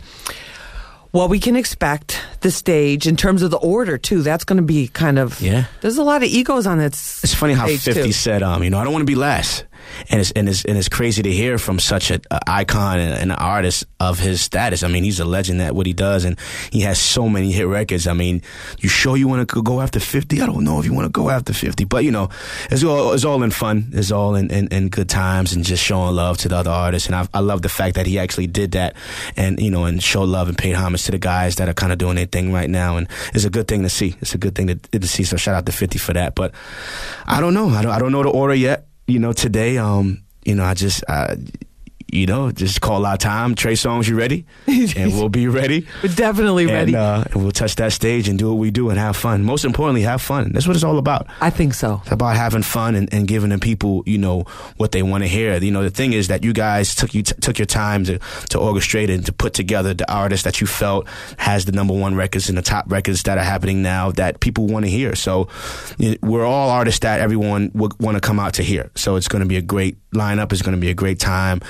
what we can expect the stage in terms of the order too. That's going to be kind of Yeah. There's a lot of egos on that. s- It's funny how Fifty too. said, um, you know, I don't want to be last, and it's and it's and it's crazy to hear from such an icon and an artist of his status. I mean, he's a legend at what he does, and he has so many hit records. I mean, you sure you want to go after fifty? I don't know if you want to go after fifty, but you know, it's all it's all in fun. It's all in, in, in good times and just showing love to the other artists. And I, I love the fact that he actually did that, and you know, and show love and paid homage to the guys that are kind of doing their thing right now. And it's a good thing to see. It's a good thing to, to see. So shout out to fifty for that. But I don't know. I don't, I don't know the order yet. You know, today, um, you know, I just, uh, you know, just call our time. Trey Songz, you ready? and we'll be ready. We're definitely ready. And, uh, and we'll touch that stage and do what we do and have fun. Most importantly, have fun. That's what it's all about. I think so. It's about having fun and, and giving the people, you know, what they want to hear. You know, the thing is that you guys took you t- took your time to to orchestrate and to put together the artist that you felt has the number one records and the top records that are happening now that people want to hear. So you know, we're all artists that everyone would want to come out to hear. So it's going to be a great lineup. It's going to be a great time.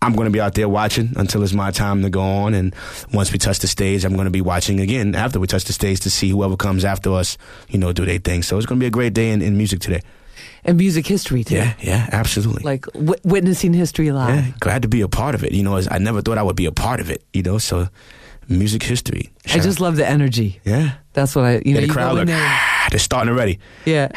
I'm going to be out there watching until it's my time to go on. And once we touch the stage, I'm going to be watching again after we touch the stage to see whoever comes after us, you know, do their thing. So it's going to be a great day in, in music today. And music history too. Yeah, yeah, absolutely. Like w- witnessing history live. Yeah, glad to be a part of it. You know, I never thought I would be a part of it. You know, so music history. I just love the energy. Yeah, that's what I. You know, the crowd like, they're starting already. Yeah.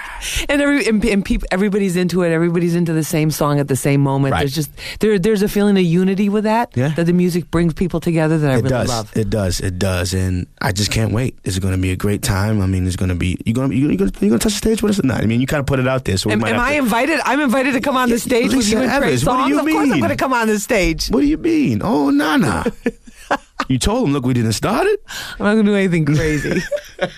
and every and, and people, everybody's into it. Everybody's into the same song at the same moment. Right. There's just there. There's a feeling of unity with that. Yeah. That the music brings people together. That I it really does. love. It does. It does. And I just can't wait. It's going to be a great time. I mean, it's going to be. You going to you going to you going to touch the stage with us or not? I mean, you kind of put it out there. So we Am, might am I to- invited? I'm invited to come on the stage with you and Evans, what do you of course, I'm mean? going to come on the stage. What do you mean? Oh, nah, nah. you told him, look, we didn't start it. I'm not going to do anything crazy.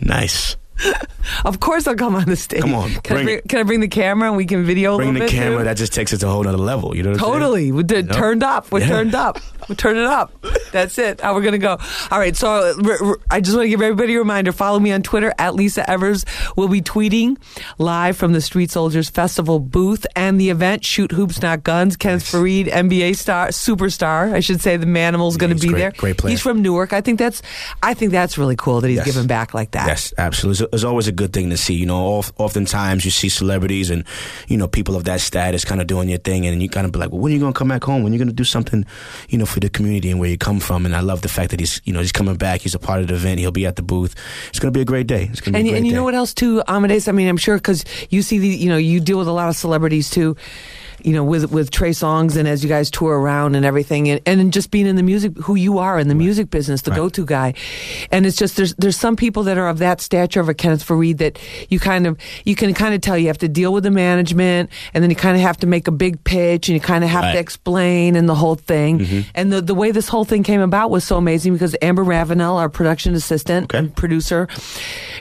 Nice. of course, I'll come on the stage. Come on, Can, I, bring, can I bring the camera and we can video a Bring the bit? camera. That just takes it to a whole other level. You know what I'm saying? Totally. We're d- You know? turned up. We're Yeah. turned up. We're turning up. That's it. How we're going to go. All right. So r- r- I just want to give everybody a reminder. Follow me on Twitter at Lisa Evers. We'll be tweeting live from the Street Soldiers Festival booth and the event Shoot Hoops Not Guns. Kenneth Faried, NBA star, superstar. I should say the Manimal's going to be great- there. great player. He's from Newark. I think that's. I think that's really cool that he's Yes. giving back like that. Yes, absolutely. It's, always a good thing to see. You know, of, oftentimes you see celebrities and you know people of that status kind of doing your thing, and you kind of be like, "Well, when are you going to come back home? When are you going to do something, you know, for the community and where you come from?" And I love the fact that he's, you know, he's coming back. He's a part of the event. He'll be at the booth. It's going to be a great day. It's going to and, be a great and you day. know what else too, Amadeus? I mean, I'm sure because you see the, you know, you deal with a lot of celebrities too. You know, with with Trey Songz and as you guys tour around and everything, and, and just being in the music, who you are in the music business, the go to guy, and it's just there's there's some people that are of that stature of a Kenneth Faried that you kind of you can kind of tell you have to deal with the management, and then you kind of have to make a big pitch, and you kind of have Right. to explain and the whole thing, Mhm. and the the way this whole thing came about was so amazing because Amber Ravenel, our production assistant and producer,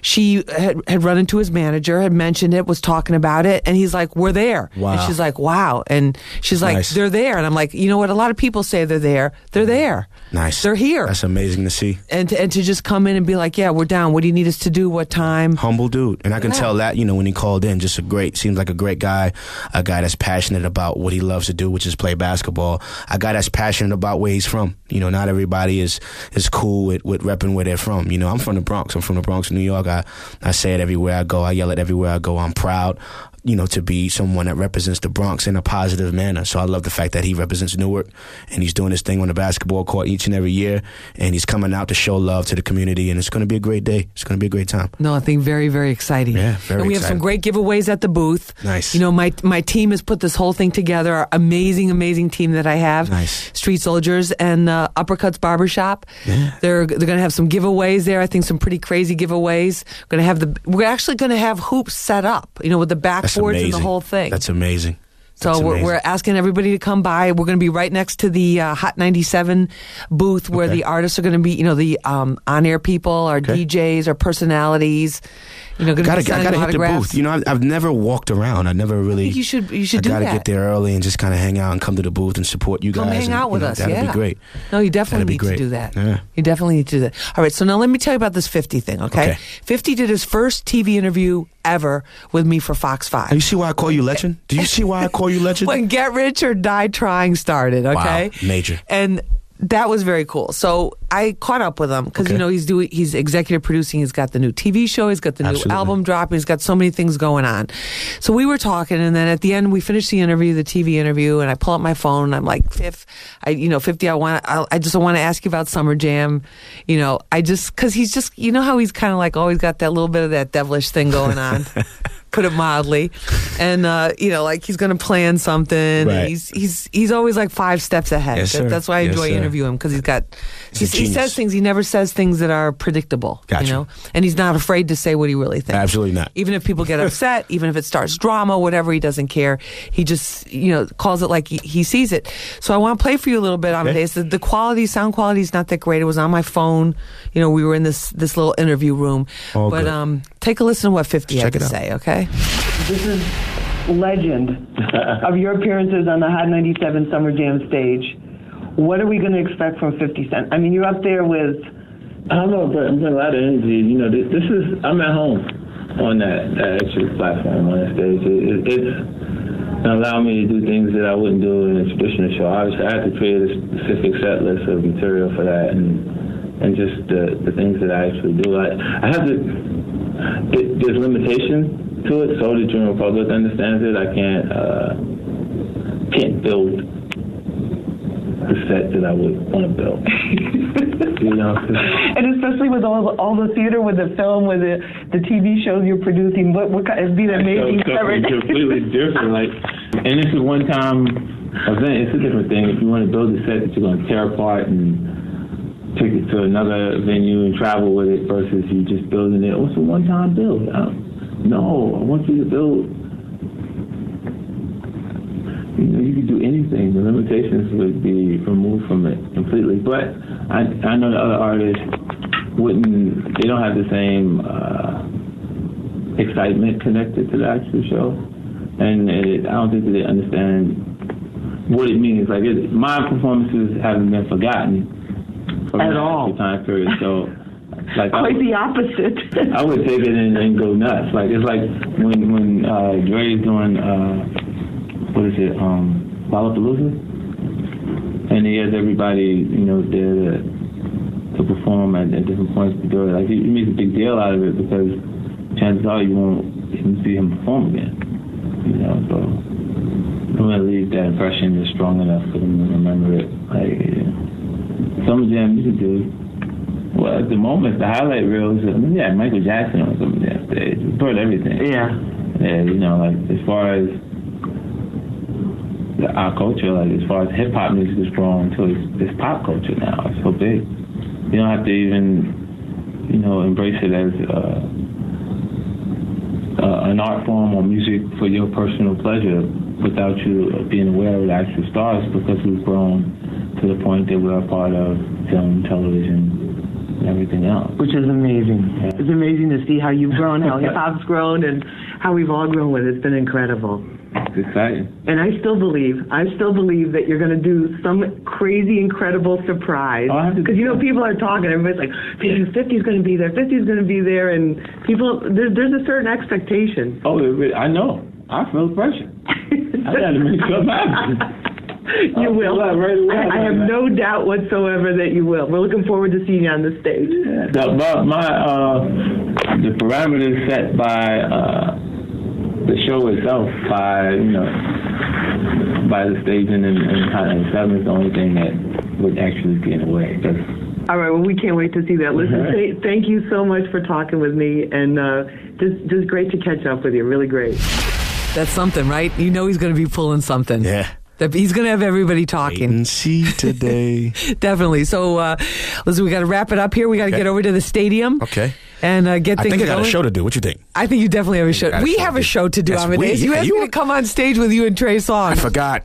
she had, had run into his manager, had mentioned it, was talking about it, and he's like, "We're there." Wow. And she's like, "Wow," and she's like, Nice. "They're there," and I'm like, "You know what? A lot of people say they're there. They're mm-hmm. there. Nice. They're here." That's amazing to see. and to, and to just come in and be like, "Yeah, we're down. What do you need us to do? What time?" humble dude and i can Yeah. tell that you know when he called in just a great seems like a great guy a guy that's passionate about what he loves to do which is play basketball a guy that's passionate about where he's from you know not everybody is is cool with, with repping where they're from you know i'm from the bronx i'm from the bronx new york i i say it everywhere i go i yell it everywhere i go i'm proud you know, to be someone that represents the Bronx in a positive manner. So I love the fact that he represents Newark and he's doing his thing on the basketball court each and every year and he's coming out to show love to the community and it's going to be a great day. It's going to be a great time. No, I think very, very exciting. Yeah, very And we have some great giveaways at the booth. Nice. You know, my my team has put this whole thing together. Our amazing, amazing team that I have. Nice. Street Soldiers and uh, Uppercuts Barbershop. Yeah. They're they're going to have some giveaways there. I think some pretty crazy giveaways. Going to have the we're actually going to have hoops set up. You know, with the That's backboards amazing. and the whole thing. That's amazing. So we're, we're asking everybody to come by. We're going to be right next to the uh, Hot 97 booth where Okay. the artists are going to be, you know, the um, on-air people, our DJs, our personalities. You know, gotta, I gotta hit the booth. You know, I've, I've never walked around. I never really. you should- you should I gotta that. get there early and just kind of hang out and come to the booth and support you Come guys. Come hang and, out you with know, us. That'd yeah. be great. No, you definitely need to do that. Yeah. You definitely need to do that. All right. So now let me tell you about this 50 thing, okay? Okay. 50 did his first TV interview ever with me for Fox 5. Do you see why I call you legend? Do you see why I call you legend? when Get Rich or Die Trying started, okay? Wow, major. And that was very cool. So I caught up with him because you know he's doing he's executive producing. He's got the new TV show. He's got the Absolutely. new album dropping. He's got so many things going on. So we were talking, and then at the end we finished the interview, the TV interview, and I pull up my phone and I'm like, Fifth, I you know fifty. I want I, I just want to ask you about Summer Jam. You know, I just because he's just you know how he's kind of like always got that little bit of that devilish thing going on. put it mildly. And uh, you know, like he's going to plan something. Right. he's he's he's always like five steps ahead. Yes, That- that's why I Yes, enjoy sir. interviewing him because he's got he's, he says things. He never says things that are predictable. Gotcha. You know, and he's not afraid to say what he really thinks. Absolutely not. Even if people get upset, even if it starts drama, whatever, he doesn't care. He just, you know, calls it like he, he sees it. So I want to play for you a little bit on Okay. this. The, the quality, sound quality is not that great. It was on my phone. You know, we were in this this little interview room. All but good. um, take a listen to what 50 had Check to out. say, okay? This is legend of your appearances on the Hot 97 Summer Jam stage. What are we going to expect from 50 Cent? I mean, you're up there with. I don't know, but I'm bringing a lot of energy. You know, this, this is I'm at home on that, that extra platform on that stage. It, it, it's gonna me to do things that I wouldn't do in a traditional show. Obviously, I have to create a specific set list of material for that, and and just the the things that I actually do. I I have to. It, there's limitations to it, so the general public understands it. I can't uh, can't build the set that I would want to build. you know, And especially with all the, all the theater, with the film, with the, the TV shows you're producing, what, what kind, it'd be an amazing something completely different. Like, and this is one time event. It's a different thing. If you want to build a set that you're going to tear apart and take it to another venue and travel with it, versus you just building it. What's a one time build? I no, I want you to build. You know, you could do anything. The limitations would be removed from it completely. But I, I know the other artists wouldn't. They don't have the same. Uh, excitement connected to the actual show, and it, I don't think that they understand what it means. Like it, my performances haven't been forgotten from At all. actual time period. So, like Quite would, the opposite. I would take it and, and go nuts. Like it's like when when uh, Dre's doing uh, what is it, um, Lollapalooza, and he has everybody you know there to, to perform at, at different points to do it. Like he, he makes a big deal out of it because chances are you won't even see him perform again. You know, so I'm gonna leave that impression is strong enough for them to remember it. Like yeah. Summer Jam, you could do. Well, at the moment, the highlight reels. I mean, yeah, Michael Jackson on Summer Jam stage. We put everything. Yeah. Yeah, you know, like as far as the, our culture, like as far as hip hop music is grown to it's, it's pop culture now. It's so big. You don't have to even, you know, embrace it as uh, uh, an art form or music for your personal pleasure without you being aware of the actual stars because we've grown to the point that we're a part of film, television, and everything else. Which is amazing. It's amazing to see how you've grown, how hip hop's grown, and how we've all grown with it. It's been incredible. It's exciting. And I still believe, I still believe that you're going to do some crazy, incredible surprise. Oh, because you know, people are talking. Everybody's like, 50's going to be there. 50's going to be there, and people, there, there's a certain expectation. Oh, I know. I feel the pressure. I gotta make something happen. You I'll will. pull right away. I, I have no doubt whatsoever that you will. We're looking forward to seeing you on the stage. The, my, my uh, the parameters set by uh, the show itself, by you know, by the staging and, and Hot 97 is the only thing that would actually get in the way. That's, All right. Well, we can't wait to see that. Listen, th- thank you so much for talking with me, and uh, just just great to catch up with you. Really great. That's something, right? You know he's going to be pulling something. Yeah. He's going to have everybody talking. and see today. Definitely. So, uh, listen, we got to wrap it up here. We got to Okay. get over to the stadium. Okay. And uh, get I things think I got going. a show to do. What you think? I think you definitely have a show. got a We show have to a show to do, Yes, we- Amadeus. You yeah, asked you- me to come on stage with you and Trey Songz. I forgot.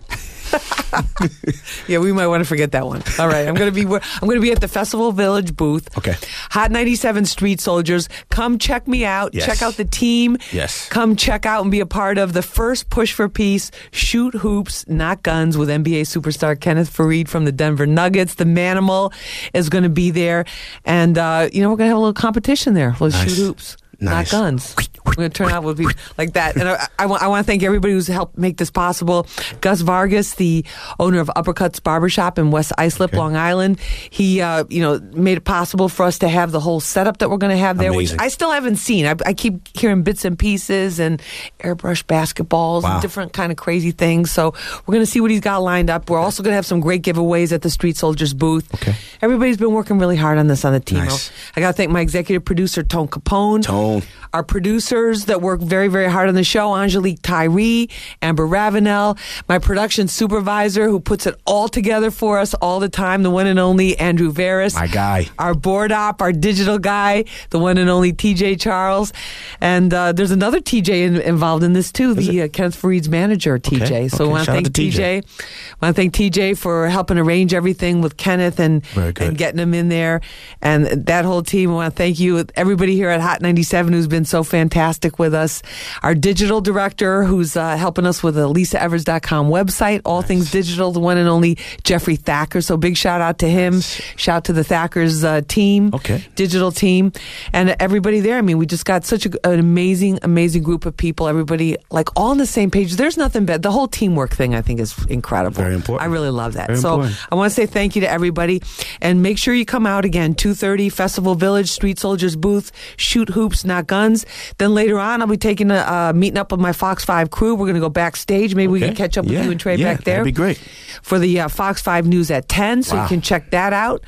yeah, we might want to forget that one. All right, I'm gonna be I'm gonna be at the Festival Village booth. Okay. Hot 97 Street Soldiers. Come check me out. Yes. Check out the team. Yes. Come check out and be a part of the first push for peace. Shoot hoops, not guns with NBA superstar Kenneth Faried from the Denver Nuggets. The Manimal is going to be there, and uh, you know we're going to have a little competition there. Let's Nice. shoot hoops. Nice. Not guns. We're going to turn out with people like that. And I, I, want, I want to thank everybody who's helped make this possible. Gus Vargas, the owner of Uppercuts Barbershop in West Islip, Long Island, he, uh, you know, made it possible for us to have the whole setup that we're going to have there, Amazing. which I still haven't seen. I, I keep hearing bits and pieces and airbrush basketballs Wow. and different kind of crazy things. So we're going to see what he's got lined up. We're also going to have some great giveaways at the Street Soldiers booth. Okay. Everybody's been working really hard on this on the team. Nice. I got to thank my executive producer, Tone Capone. Tone. Our producer, producers that work very, very hard on the show Angelique Tyree, Amber Ravenel, my production supervisor who puts it all together for us all the time, the one and only Andrew Veris. My guy. Our board op, our digital guy, the one and only TJ Charles. And uh, there's another TJ in, involved in this too, the uh, Kenneth Faried's manager, TJ. Okay, So I want to thank TJ. I want to thank TJ for helping arrange everything with Kenneth and, and getting him in there. And that whole team, I want to thank you, everybody here at Hot 97 who's been so fantastic with us. Our digital director who's uh, helping us with the lisaevers.com website, all things digital, the one and only Jeffrey Thacker. So big shout out to him. Shout to the Thackers uh, team, Okay. digital team, and everybody there. I mean, we just got such a, an amazing, amazing group of people. Everybody like all on the same page. There's nothing bad. The whole teamwork thing, I think, is incredible. Very important. I really love that. Very so important. I want to say thank you to everybody, and make sure you come out again. Two thirty, Festival Village, Street Soldiers booth. Shoot hoops, not guns. Then later on, I'll be taking a uh, meeting up with my Fox Five crew. We're going to go backstage. Maybe we can catch up with Yeah, you and Trey yeah, back there. that'd be great. for the uh, Fox Five News at ten. So Wow. you can check that out,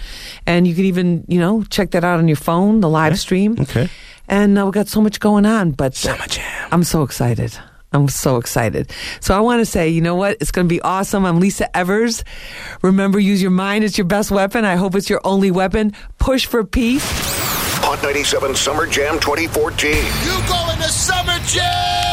and you can even you know check that out on your phone, the live stream. Okay. And uh, we got so much going on, but Summer Jam. I'm so excited. I'm so excited. So I want to say, you know what? It's going to be awesome. I'm Lisa Evers. Remember, use your mind. It's your best weapon. I hope it's your only weapon. Push for peace. Hot 97 Summer Jam 2014. You going to Summer Jam?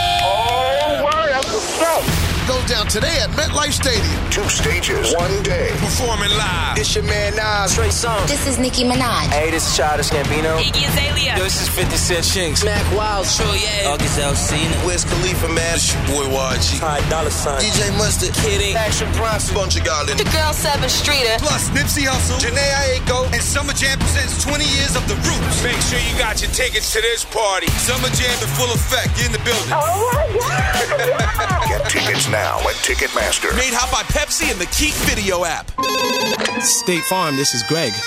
Goes down today at MetLife Stadium. Two stages, one day. Performing live. This your man Nas, Trey Songz. This is Nicki Minaj. Hey, this is Childish Gambino. Iggy Azalea. Yo, this is 50 Cent Chinx. Mac Wild. Troy, yeah. August Alsina. Wiz Khalifa, man. This your boy YG. Ty Dolla Sign. DJ Mustard. Kidding. Action Bronson. Bunch of y'all in The girl Sevyn Streeter. Plus Nipsey Hussle, Jhené Aiko, and Summer Jam presents 20 years of the Roots. Make sure you got your tickets to this party. Summer Jam in full effect. Get in the building. Oh my God! Get tickets now at Ticketmaster. Made hot by Pepsi and the Keek Video app. State Farm, this is Greg.